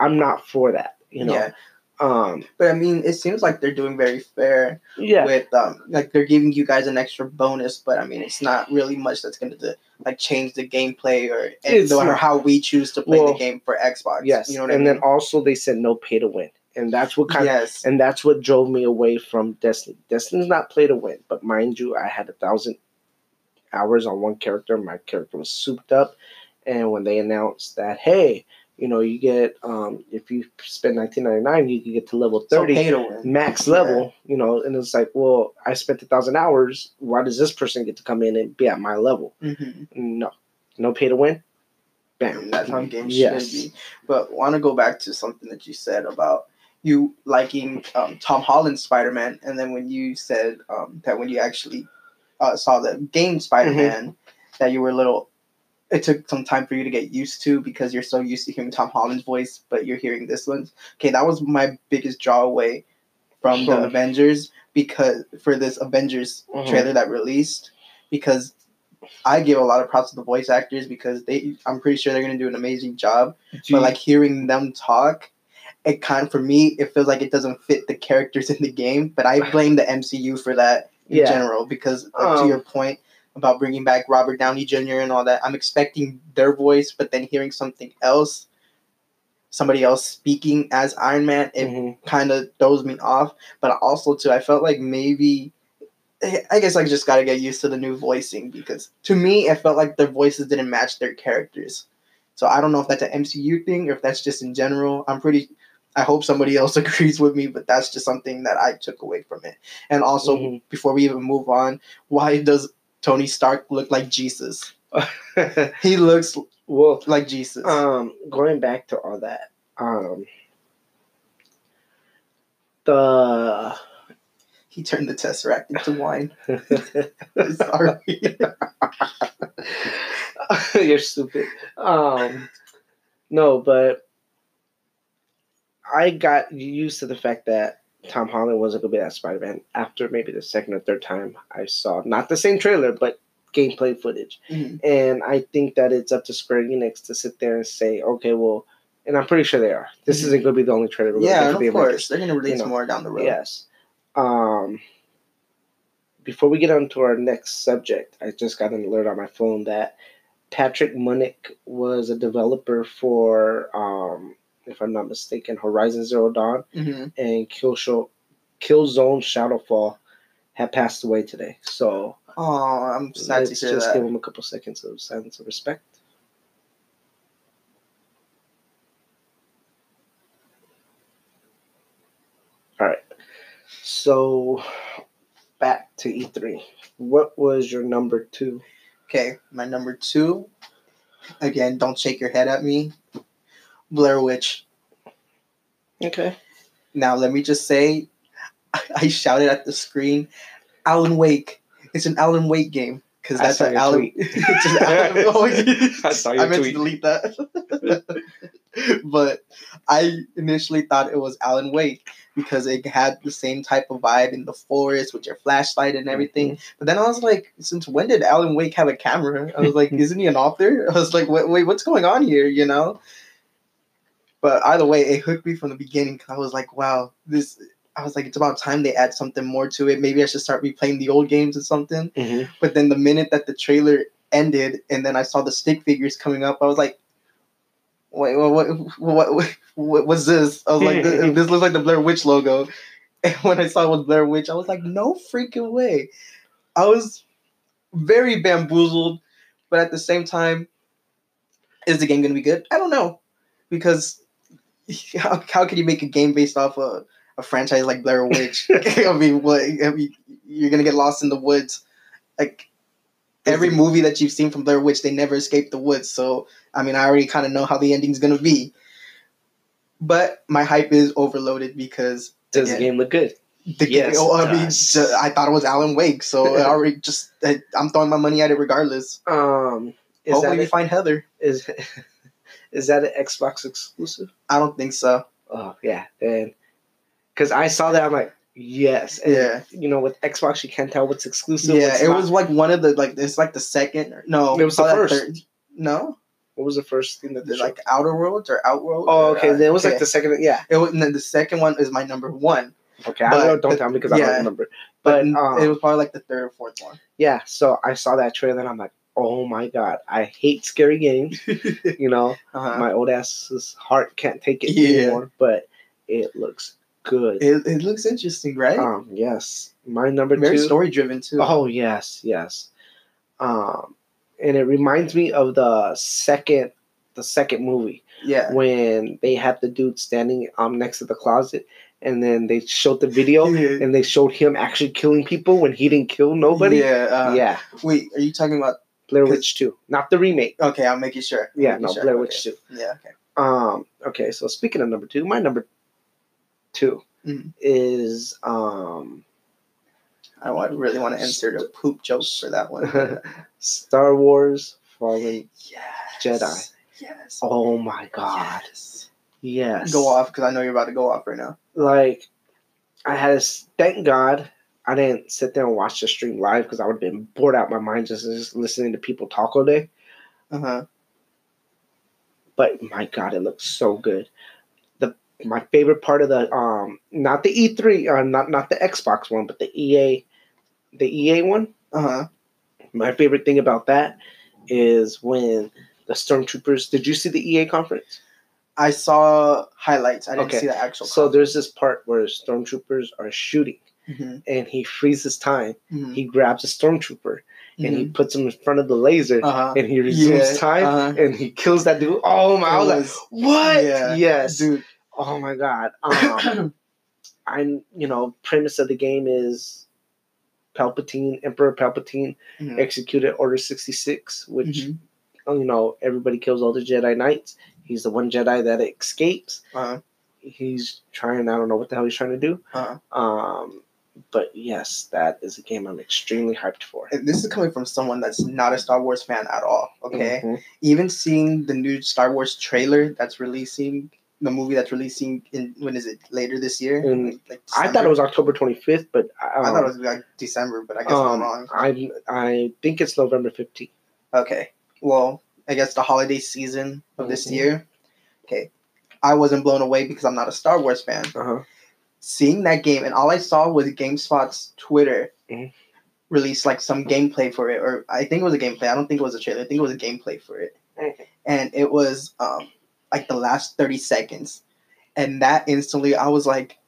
I'm not for that, you know. Yeah. Um, But I mean, it seems like they're doing very fair yeah. with um, like they're giving you guys an extra bonus, but I mean, it's not really much that's going to like change the gameplay or, or how we choose to play Well, the game for Xbox. yes. you know what and I mean. then also they said no pay to win. And that's what kind of And that's what drove me away from Destiny. Destiny's not play to win, but mind you, I had a thousand hours on one character. My character was souped up, and when they announced that, hey, you know, you get um, if you spend nineteen ninety nine, you can get to level so thirty, win. max level. You know, and it's like, well, I spent a thousand hours. Why does this person get to come in and be at my level? hmm No, no pay to win. Bam. That's how games Yes. should be. But want to go back to something that you said about you liking um, Tom Holland's Spider Man, and then when you said um, that when you actually uh, saw the game Spider Man, that you were a little. It took some time for you to get used to because you're so used to hearing Tom Holland's voice, but you're hearing this one. Okay, that was my biggest draw away from the Avengers because for this Avengers Mhm. trailer that released because I give a lot of props to the voice actors because they I'm pretty sure they're gonna do an amazing job. But like hearing them talk, it kind of, for me it feels like it doesn't fit the characters *laughs* in the game. But I blame the MCU for that in Yeah. general because like, to Um, your point about bringing back Robert Downey Jr. and all that, I'm expecting their voice, but then hearing something else, somebody else speaking as Iron Man, it Mhm. kind of throws me off. But also too, I felt like maybe. I guess I just got to get used to the new voicing because to me, it felt like their voices didn't match their characters. So I don't know if that's an MCU thing or if that's just in general. I'm pretty. I hope somebody else *laughs* agrees with me, but that's just something that I took away from it. And also, Mhm. before we even move on, why does Tony Stark look like Jesus? *laughs* He looks well, like Jesus. um going back to all that um the he turned the Tesseract into wine. *laughs* Sorry. you're stupid um no but i got used to the fact that tom holland wasn't going to be that spider-man after maybe the second or third time i saw not the same trailer but gameplay footage Mhm. and I think that it's up to Square Enix to sit there and say, okay, well, and I'm pretty sure they are. This Mhm. isn't going to be the only trailer. Yeah, get and for the of course Avengers. they're gonna release you know, more down the road. Yes. Um, before we get on to our next subject, I just got an alert on my phone that Patrick Munnik was a developer for, um, if I'm not mistaken, Horizon Zero Dawn hmm and Killshow, Killzone Shadowfall had passed away today. So Oh, I'm sad let's to hear just that. give him a couple seconds of silence of respect. All right. So back to E3. What was your number two? Okay, my number two. Again, don't shake your head at me. Blair Witch. Okay. Now, let me just say, *laughs* I shouted at the screen, Alan Wake. It's an Alan Wake game because I that's an your Alan. *laughs* it's an Alan. *laughs* Oh, I saw I meant tweet. to delete that. but I initially thought it was Alan Wake because it had the same type of vibe in the forest with your flashlight and everything. Mm-hmm. But then I was like, since when did Alan Wake have a camera? I was like, isn't he an author? I was like, wait, wait, what's going on here? You know. But either way, it hooked me from the beginning. 'cause I was like, wow, this. I was like, it's about time they add something more to it. Maybe I should start replaying the old games or something. Mm-hmm. But then the minute that the trailer ended, and then I saw the stick figures coming up, I was like, "Wait, what? What? What? what, what what's this?" I was like, "This, this looks like the Blair Witch logo." *laughs* And when I saw it was Blair Witch, I was like, "No freaking way!" I was very bamboozled, but at the same time, is the game going to be good? I don't know, because *laughs* how how can you make a game based off a, a franchise like Blair Witch? *laughs* *laughs* I mean, what? I mean, you're gonna get lost in the woods. Like every movie that you've seen from Blair Witch, they never escape the woods. So I mean, I already kind of know how the ending's gonna be. But my hype is overloaded because Does again, the game look good? the Yes, game, oh, I mean, does. ju- I thought it was Alan Wake, so I already just I, I'm throwing my money at it regardless. Um, is Hopefully, that we find Heather. is is that an Xbox exclusive? I don't think so. Oh yeah, and because I saw that I'm like, Yes. And, Yeah. You know, with Xbox, you can't tell what's exclusive. Yeah, what's it not. was like one of the like it's like the second. No, It was the first. third- no, What was the first thing that they like Outer Worlds or Outworld. Oh, or, okay. uh, Then it was okay. like the second. Yeah. It was, and then the second one is my number one, Okay. I don't know. Don't tell me because I don't remember. but But um, it was probably like the third or fourth one. yeah. So I saw that trailer and I'm like, oh my god, I hate scary games. *laughs* you know, Uh-huh. my old ass's heart can't take it Yeah. anymore. But it looks good. It, it looks interesting, right? Um. Yes. My number Very two. story driven too. Oh yes, yes. Um, and it reminds me of the second, the second movie yeah. when they had the dude standing um next to the closet, and then they showed the video, *laughs* and they showed him actually killing people when he didn't kill nobody. Yeah. Uh, yeah. Wait, are you talking about? Blair Witch Two, not the remake. Okay, I'm making sure. I'm Yeah, making no, sure. Blair Okay. Witch Two. Yeah. Okay. Um. Okay, so speaking of number two, my number two Mhm. is um I really want to insert a poop joke for that one. *laughs* Star Wars Fallen. yes. Jedi. Yes. Oh my god. Yes. Yes. Go off because I know you're about to go off right now. like I had to thank God I didn't sit there and watch the stream live because I would have been bored out my mind just, just listening to people talk all day. Uh huh. But my God, it looks so good. The my favorite part of the um not the E3 uh, not not the Xbox one but the EA the EA one. Uh huh. My favorite thing about that is when the stormtroopers. Did you see the EA conference? I saw highlights. I didn't Okay. see the actual. So there's this part where stormtroopers are shooting hmm and he freezes time. hmm He grabs a stormtrooper and he puts him in front of the laser Uh huh. and he resumes Yeah, time uh-huh. and he kills that dude. Oh my! I was like, what? Yeah. Yes. dude. Oh my god. *coughs* Um, I'm. You know, premise of the game is Palpatine, Emperor Palpatine, Mhm. executed Order sixty six, which Mhm. you know everybody kills all the Jedi Knights. He's the one Jedi that escapes. Uh-huh. He's trying. I don't know what the hell he's trying to do. Uh-huh. Um, but yes, that is a game I'm extremely hyped for. And this is coming from someone that's not a Star Wars fan at all. Okay. Mhm. Even seeing the new Star Wars trailer that's releasing, the movie that's releasing in when is it later this year? In- like I thought it was October 25th, but um, I thought it was like December, but I guess um, I'm wrong. I I think it's November 15th. Okay. Well, I guess the holiday season of this Mhm. year. Okay. I wasn't blown away because I'm not a Star Wars fan. Uh-huh. Seeing that game, and all I saw was GameSpot's Twitter Mhm. release like some gameplay for it, or I think it was a gameplay. I don't think it was a trailer. I think it was a gameplay for it, Mhm. and it was um like the last thirty seconds, and that instantly I was like,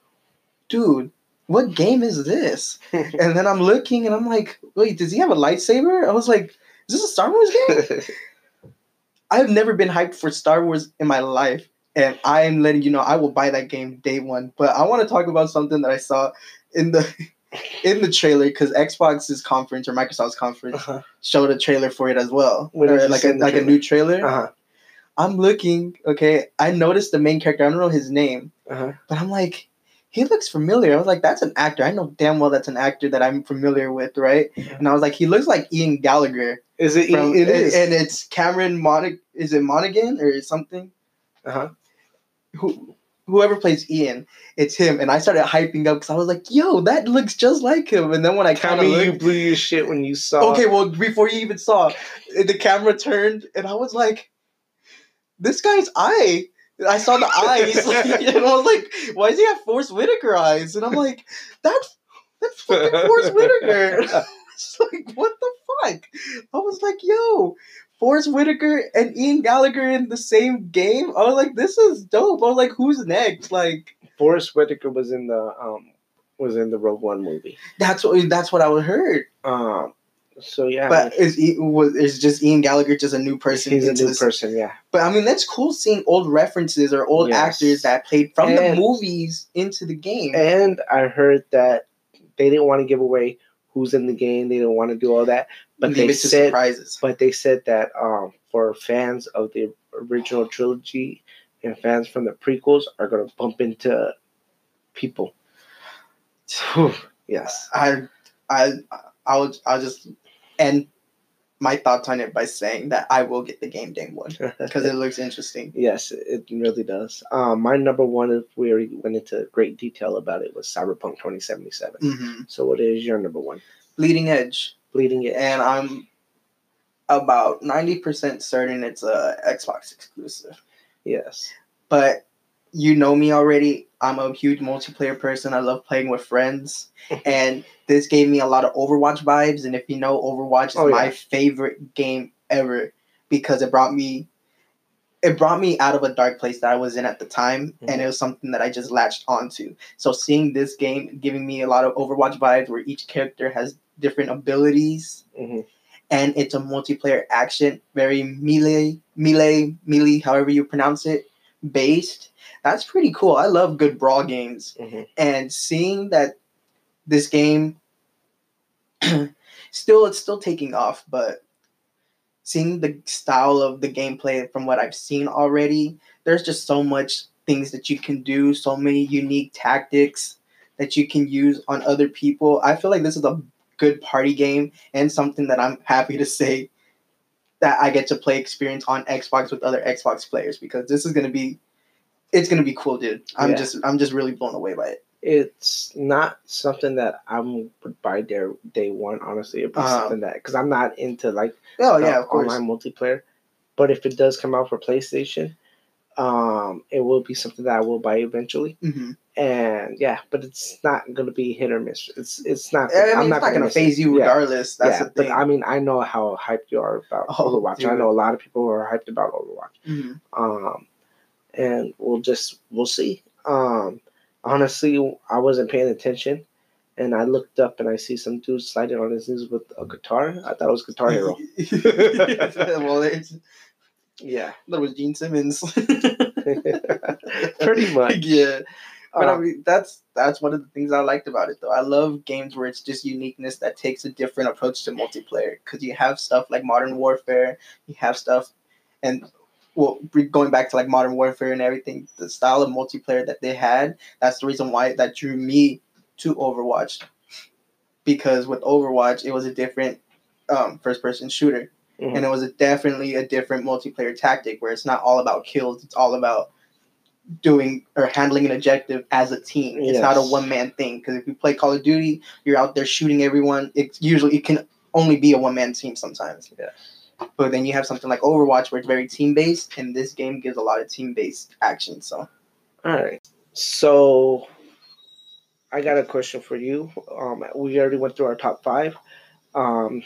dude. What game is this? *laughs* And then I'm looking and I'm like, wait, does he have a lightsaber? I was like, is this a Star Wars game? *laughs* I've never been hyped for Star Wars in my life, and I am letting you know I will buy that game day one. But I want to talk about something that I saw in the *laughs* in the trailer because Xbox's conference or Microsoft's conference uh-huh. showed a trailer for it as well, Or like a like a new trailer. Uh-huh. I'm looking, okay. I noticed the main character. I don't know his name, Uh-huh. but I'm like, he looks familiar. I was like, that's an actor. I know damn well that's an actor that I'm familiar with, right? And I was like, he looks like Ian Gallagher. Is it? From, it and, and it's Cameron Monig. Is it Monaghan or something? uh-huh. Who, whoever plays Ian, it's him. And I started hyping up because I was like, "Yo, that looks just like him." And then when I kind of you blew your shit when you saw. okay, well, before you even saw, the camera turned, and I was like, "This guy's eye." I saw the eyes, *laughs* and I was like, "Why does he have Forest Whitaker eyes?" And I'm like, "That's that's fucking Forest Whitaker." It's like, what the fuck? I was like, yo, Forest Whitaker and Ian Gallagher in the same game. I was like, this is dope. I was like, who's next? Like, Forest Whitaker was in the um was in the Rogue One movie. that's what that's what I heard. Um. So yeah, But is was is just Ian Gallagher just a new person? he's a new this- person. Yeah. But I mean, that's cool seeing old references or old Yes. actors that played from the movies into the game. And I heard that they didn't want to give away who's in the game. They don't want to do all that. But Leave they said, surprises. but they said that um, for fans of the original trilogy and fans from the prequels are going to bump into people. Whew, *sighs* yes. I I I'll I'll just end my thoughts on it by saying that I will get the game day one *laughs* because it looks interesting. Yes, it really does. Um, my number one, if we already went into great detail about it, was Cyberpunk 2077. Mm-hmm. So, what is your number one? Bleeding Edge, Bleeding Edge. and I'm about ninety percent certain it's a Xbox exclusive. yes. But you know me already. I'm a huge multiplayer person. I love playing with friends, *laughs* and this gave me a lot of Overwatch vibes. And if you know, Overwatch is Oh, my yeah. favorite game ever because it brought me. It brought me out of a dark place that I was in at the time, and Mhm. it was something that I just latched onto. So seeing this game giving me a lot of Overwatch vibes, where each character has different abilities, hmm and it's a multiplayer action, very melee, melee, melee, however you pronounce it, based. That's pretty cool. I love good brawl games, hmm and seeing that this game *clears throat* still it's still taking off, but seeing the style of the gameplay from what I've seen already, there's just so much things that you can do, so many unique tactics that you can use on other people. I feel like this is a good party game and something that I'm happy to say that I get to play experience on Xbox with other Xbox players because this is gonna be it's gonna be cool, dude. I'm Yeah. just I'm just really blown away by it. It's not something that I would buy day, day one, honestly. It'd be Uh-huh. something that, because I'm not into like Oh yeah, of course. online multiplayer. But if it does come out for PlayStation, um, it will be something that I will buy eventually. hmm And yeah, but it's not gonna be hit or miss. It's it's not. I mean, I'm it's not gonna it. phase you Yeah. regardless. That's yeah, the but thing. I mean, I know how hyped you are about Oh, Overwatch. I know a lot of people who are hyped about Overwatch. Mhm. Um, and we'll just we'll see. Um, honestly, I wasn't paying attention, and I looked up and I see some dude sliding on his knees with a guitar. I thought it was Guitar Hero. *laughs* well, it's, yeah, that was Gene Simmons. *laughs* pretty much. *laughs* yeah. But I Um, mean, that's that's one of the things I liked about it, though. I love games where it's just uniqueness that takes a different approach to multiplayer. Because you have stuff like Modern Warfare, you have stuff, and well, going back to like Modern Warfare and everything, the style of multiplayer that they had, that's the reason why that drew me to Overwatch. Because with Overwatch, it was a different um, first-person shooter, Mhm. and it was a, definitely a different multiplayer tactic where it's not all about kills; it's all about doing or handling an objective as a team. It's not a one man thing. Because if you play Call of Duty, you're out there shooting everyone. It's usually it can only be a one man team sometimes. Yeah. But then you have something like Overwatch where it's very team based, and this game gives a lot of team based action. So All right. So I got a question for you. Um, we already went through our top five. Um,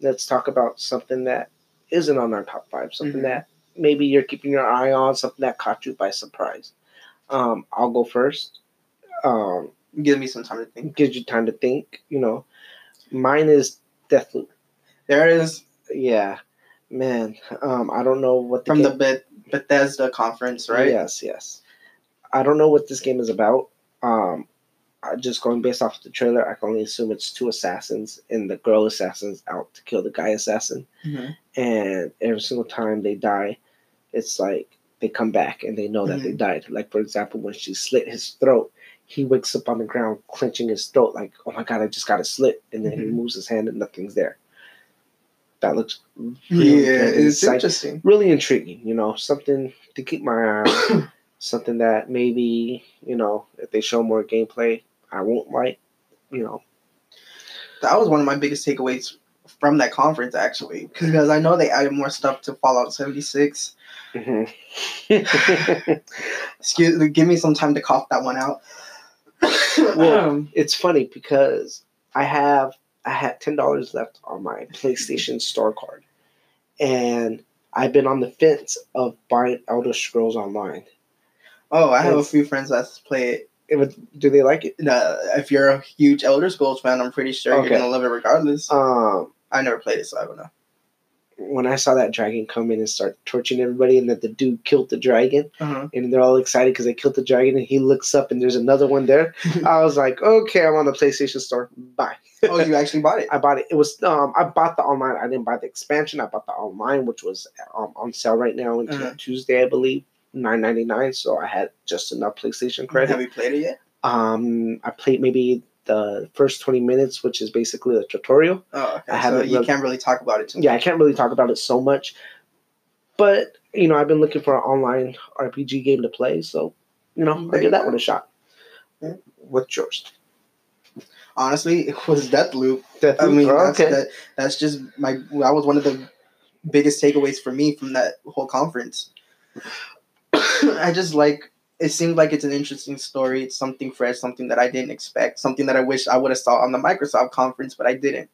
let's talk about something that isn't on our top five. Something Mhm. that maybe you're keeping your eye on. Something that caught you by surprise. Um, I'll go first. Um, give me some time to think. gives you time to think. You know, mine is Deathloop. There is Yeah, man. Um, I don't know what the from game- the Beth- Bethesda conference, right? Yes, yes. I don't know what this game is about. Um, I just going based off the trailer, I can only assume it's two assassins, and the girl assassin's out to kill the guy assassin. Mhm. And every single time they die, it's like they come back and they know that they died. Like for example, when she slit his throat, he wakes up on the ground clenching his throat, like, "Oh my god, I just got a slit!" And then he Mhm. moves his hand and nothing's there. That looks really Yeah, it's like- interesting. really intriguing. You know, something to keep my eye on. *coughs* something that maybe you know, if they show more gameplay, I won't like. You know, That was one of my biggest takeaways from that conference, actually, because I know they added more stuff to Fallout 76. *laughs* Excuse, me, give me some time to cough that one out. Well, *coughs* Um, it's funny because I have I had ten dollars left on my PlayStation Store card, and I've been on the fence of buying Elder Scrolls Online. oh, I have a few friends that play it. It would- do they like it? Uh, if you're a huge Elder Scrolls fan, I'm pretty sure Okay. you're gonna love it regardless. Um, I never played it, so I don't know. When I saw that dragon come in and start torching everybody, and that the dude killed the dragon, Uh-huh. and they're all excited because they killed the dragon, and he looks up and there's another one there. *laughs* I was like, okay, I'm on the PlayStation Store. Bye. oh, you *laughs* actually bought it? I bought it. It was um I bought the online. I didn't buy the expansion. I bought the online, which was um, on sale right now until Uh-huh. Tuesday, I believe, nine ninety nine. So I had just enough PlayStation credit. Have you played it yet? Um, I played maybe the first twenty minutes, which is basically the tutorial. Oh, okay. I haven't so you read- can't really talk about it too Yeah, I can't really talk about it so much, but you know, I've been looking for an online RPG game to play, so you know, There I give that go. one a shot. Yeah. What's yours? Honestly, it was *laughs* Deathloop. I mean, that's, okay. that, that's just my. That was one of the biggest takeaways for me from that whole conference. *coughs* I just like. It seemed like it's an interesting story. It's something fresh, something that I didn't expect, something that I wish I would have saw on the Microsoft conference, but I didn't.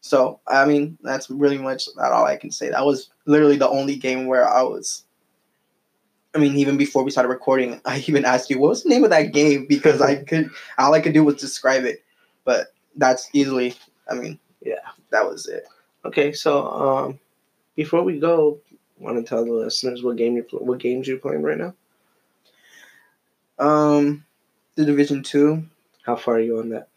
So I mean, that's really much about all I can say. That was literally the only game where I was. I mean, even before we started recording, *laughs* I even asked you what was the name of that game because I *laughs* could all I could do was describe it. But that's easily, I mean, Yeah. that was it. Okay, so um, before we go, want to tell the listeners what game you what games you're playing right now? Um, the Division Two. How far are you on that?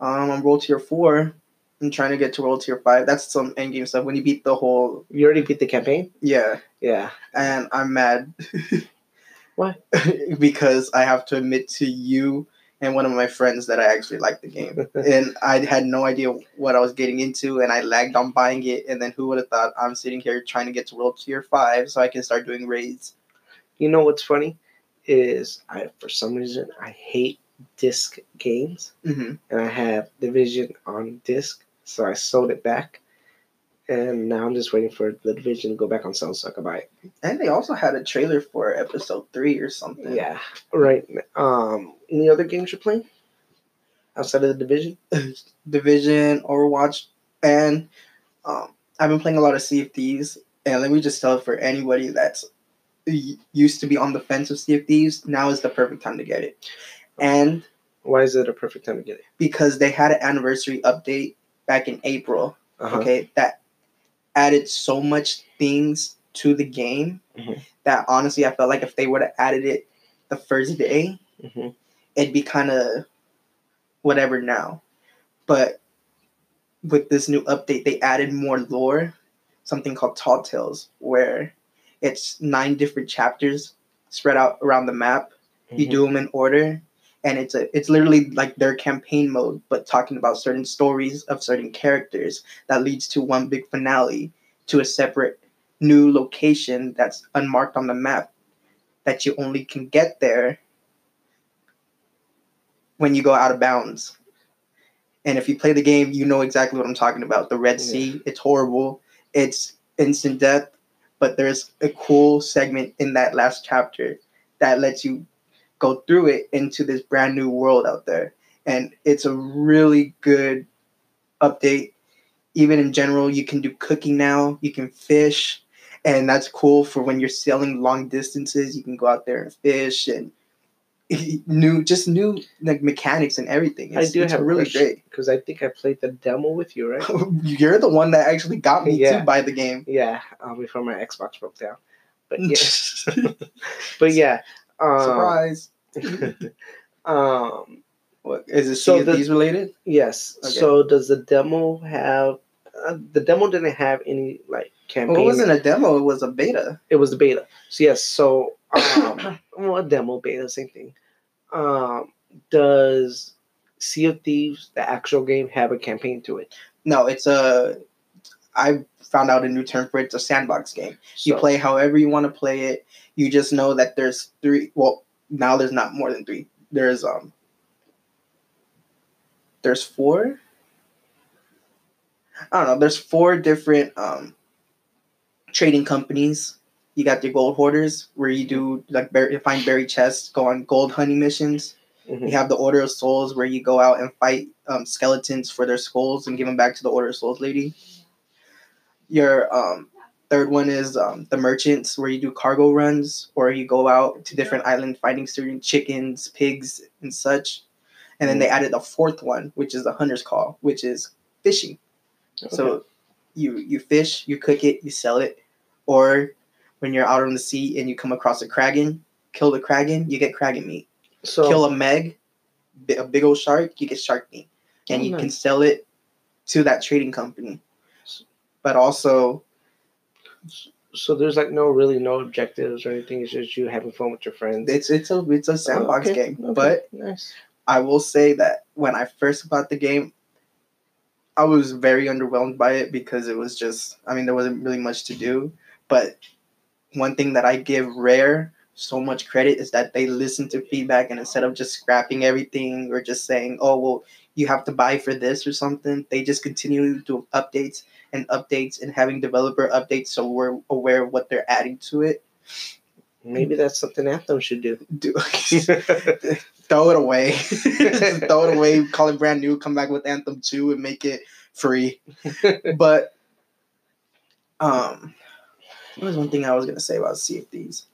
Um, I'm World Tier Four. I'm trying to get to World Tier Five. That's some end game stuff. When you beat the whole, You already beat the campaign. yeah, Yeah. and I'm mad. *laughs* Why? *laughs* because I have to admit to you and one of my friends that I actually like the game, *laughs* and I had no idea what I was getting into, and I lagged on buying it, and then who would have thought I'm sitting here trying to get to World Tier Five so I can start doing raids. You know what's funny is I for some reason I hate disc games, hmm and I have Division on disc, so I sold it back, and now I'm just waiting for the Division to go back on sale so I can buy it. And they also had a trailer for episode three or something. Yeah. Right. Um. Any other games you're playing outside of the Division? *laughs* Division, Overwatch, and um, I've been playing a lot of Sea of Thieves. And let me just tell for anybody that's used to be on the fence of Thieves, now is the perfect time to get it. And Why is it a perfect time to get it? because they had an anniversary update back in April, Uh-huh. okay, that added so much things to the game Mhm. that honestly I felt like if they would have added it the first day, hmm it'd be kind of whatever now. But with this new update, they added more lore, something called Tall Tales, where it's nine different chapters spread out around the map. Mm-hmm. You do them in order, and it's a it's literally like their campaign mode, but talking about certain stories of certain characters that leads to one big finale to a separate new location that's unmarked on the map that you only can get there when you go out of bounds. And if you play the game, you know exactly what I'm talking about. The Red Yeah. Sea, it's horrible. It's instant death, but there's a cool segment in that last chapter that lets you go through it into this brand new world out there. And it's a really good update. Even in general, you can do cooking now, you can fish, and that's cool for when you're sailing long distances. You can go out there and fish and *laughs* new, just new like mechanics and everything. I It's, do it's have really great. because I think I played the demo with you, right? *laughs* You're the one that actually got me Yeah. to buy the game. yeah, uh, before my Xbox broke down. But *laughs* yeah, but yeah. Um, Surprise! um, What is it? So So the- these related? yes. Okay. So does the demo have? Uh, the demo didn't have any like campaign. Well, it wasn't a demo; it was a beta. It was the beta. So yes. So um, *coughs* well, a demo beta, same thing. Um, does Sea of Thieves, the actual game, have a campaign to it? No, it's a. I found out a new term for it. It's a sandbox game. You play however you want to play it. You just know that there's three. Well, now there's not more than three. There's um. There's four. I don't know. There's four different um. Trading companies. You got your gold hoarders, where you do like bury, find buried chests, go on gold hunting missions. Mhm. You have the Order of Souls, where you go out and fight um, skeletons for their skulls and give them back to the Order of Souls lady. Your um, third one is um, the Merchants, where you do cargo runs, or you go out to different islands fighting certain chickens, pigs, and such. And then they added the fourth one, which is the Hunter's Call, which is fishing. So you you fish, you cook it, you sell it, or when you're out on the sea and you come across a kraken, kill the kraken, you get kraken meat so kill a meg, a big old shark, you get shark meat, and Oh, you can sell it to that trading company. But also, So there's like no really no objectives or anything. It's just you having fun with your friends. it's it's a it's a sandbox okay, game. okay, But nice. I will say that when I first bought the game, I was very underwhelmed by it because it was just, I mean, there wasn't really much to do. But one thing that I give Rare so much credit is that they listen to feedback and instead of just scrapping everything or just saying, oh, well, you have to buy for this or something, they just continue to do updates and updates and having developer updates so we're aware of what they're adding to it. Maybe that's something Anthem should do. *laughs* Do throw it away. *laughs* Throw it away, call it brand new, come back with Anthem 2 and make it free. *laughs* But um what was one thing I was gonna say about Sea of Thieves?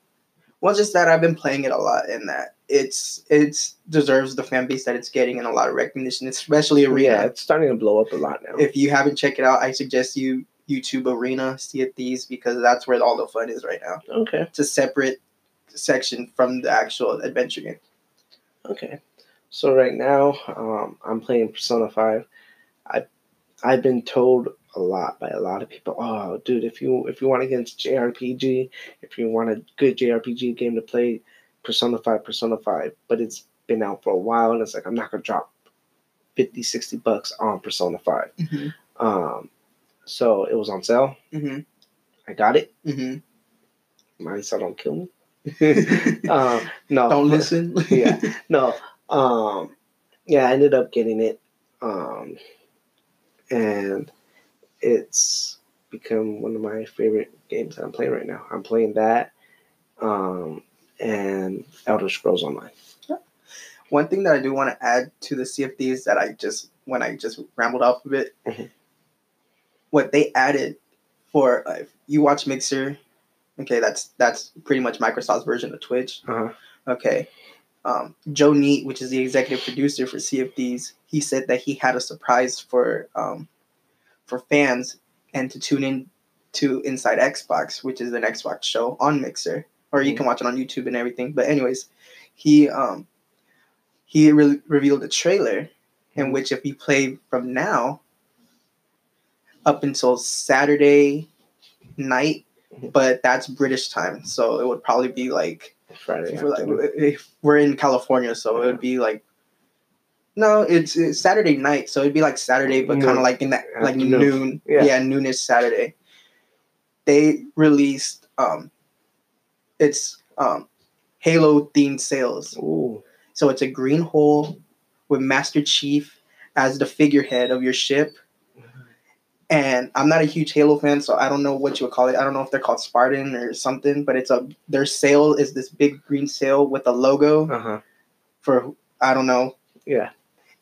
Well just that I've been playing it a lot and that it's it's deserves the fan base that it's getting and a lot of recognition, especially Arena. yeah, it's starting to blow up a lot now. If you haven't checked it out, I suggest you YouTube Arena Sea of Thieves because that's where all the fun is right now. okay, It's a separate section from the actual adventure game. okay. So right now, um, I'm playing Persona Five. I I've been told a lot by a lot of people. Oh, dude, if you if you want into JRPG, if you want a good JRPG game to play, Persona Five, Persona Five. But it's been out for a while, and it's like I'm not gonna drop 50, 60 bucks on Persona Five. Mm-hmm. Um, so it was on sale. Mm-hmm. I got it. Mm-hmm. Mine so don't kill me. *laughs* um, no, Don't listen. *laughs* yeah, no. Um, yeah, I ended up getting it, um, and it's become one of my favorite games that I'm playing right now. I'm playing that, um, and Elder Scrolls Online. One thing that I do want to add to the of that I just when I just rambled off a bit, Mhm. what they added for uh, you watch Mixer, okay, that's that's pretty much Microsoft's version of Twitch. Uh-huh. Okay. Um, Joe Neate, which is the executive producer for Thieves, he said that he had a surprise for um, for fans and to tune in to Inside Xbox, which is an Xbox show on Mixer, or you can watch it on YouTube and everything. But anyways, he um, he re- revealed a trailer in Mhm. which if you play from now up until Saturday night, Mhm. but that's British time, so it would probably be like Friday. if we're, like, if we're in California, so it would be like no, it's, it's Saturday night, so it'd be like Saturday, but kind of like in that like Afternoon. noon, Yeah. yeah, noonish Saturday. They released um, it's um, Halo themed sails, Ooh, so it's a green hole with Master Chief as the figurehead of your ship. And I'm not a huge Halo fan, so I don't know what you would call it. I don't know if they're called Spartan or something, but it's a their sail is this big green sail with a logo uh huh. for I don't know, Yeah.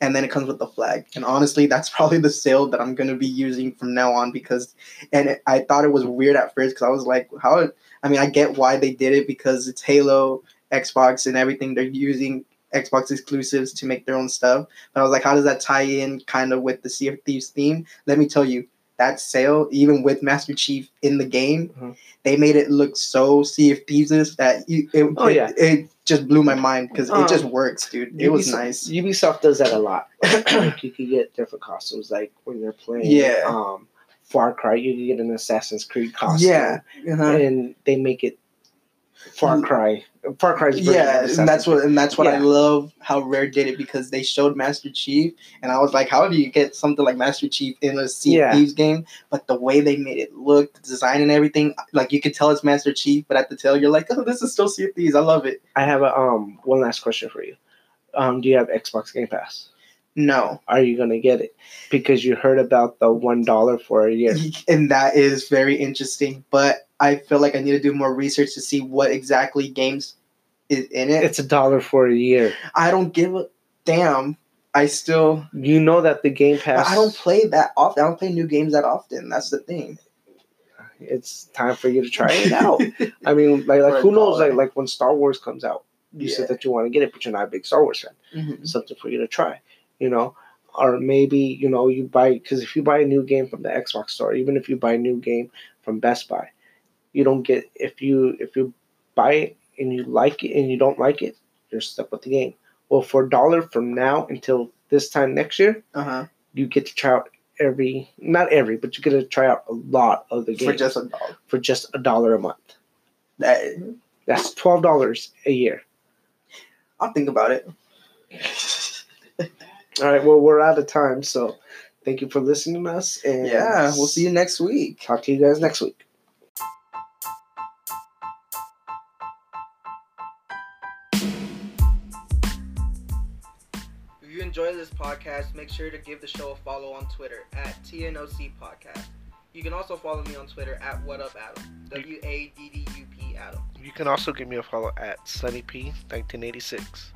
And then it comes with the flag. And honestly, that's *laughs* probably the sail that I'm gonna be using from now on because, and it, I thought it was weird at first because I was like, how? I mean, I get why they did it because it's Halo, Xbox, and everything. They're using Xbox exclusives to make their own stuff. But I was like, how does that tie in kind of with the Sea of Thieves theme? Let me tell you. That sail, even with Master Chief in the game, Mhm. they made it look so Sea of Thieves that you, it, Oh, it, yeah. it just blew my mind because Um, it just works, dude. It was nice. Ubisoft does that a lot. *clears throat* like you could get different costumes, like when you're playing Yeah. um, Far Cry, you can get an Assassin's Creed costume. Yeah, uh-huh. and they make it Far Cry. Far Cry's version yeah, and that's what and that's what I love how Rare did it because they showed Master Chief, and I was like, how do you get something like Master Chief in a Sea Yeah. of Thieves game? But the way they made it look, the design and everything, like you could tell it's Master Chief, but at the tail you're like, oh, this is still Sea of Thieves. I love it. I have a um one last question for you. Um, do you have Xbox Game Pass? No, Are you gonna get it? Because you heard about the one dollar for a year. *laughs* and that is very interesting. But I feel like I need to do more research to see what exactly games is in it. It's a dollar for a year. I don't give a damn. I still You know that the Game Pass. I don't play that often. I don't play new games that often. That's the thing. It's time for you to try it out. *laughs* I mean, like, like who knows? Like, like when Star Wars comes out, you Yeah. said that you want to get it, but you're not a big Star Wars fan. Mhm. Something for you to try, you know. Or maybe you know you buy because if you buy a new game from the Xbox store, even if you buy a new game from Best Buy, you don't get if you if you buy it and you like it and you don't like it, you're stuck with the game. Well, for a dollar from now until this time next year, Uh-huh. you get to try out every not every, but you get to try out a lot of the games For just a dollar. for just a dollar a month. That, That's twelve dollars a year. I'll think about it. *laughs* All right. Well, we're out of time, so thank you for listening to us. And yeah, we'll see you next week. Talk to you guys next week. Enjoy this podcast, make sure to give the show a follow on Twitter at TNOC Podcast. You can also follow me on Twitter at What Up Adam. W A D D U P Adam. You can also give me a follow at SunnyP1986.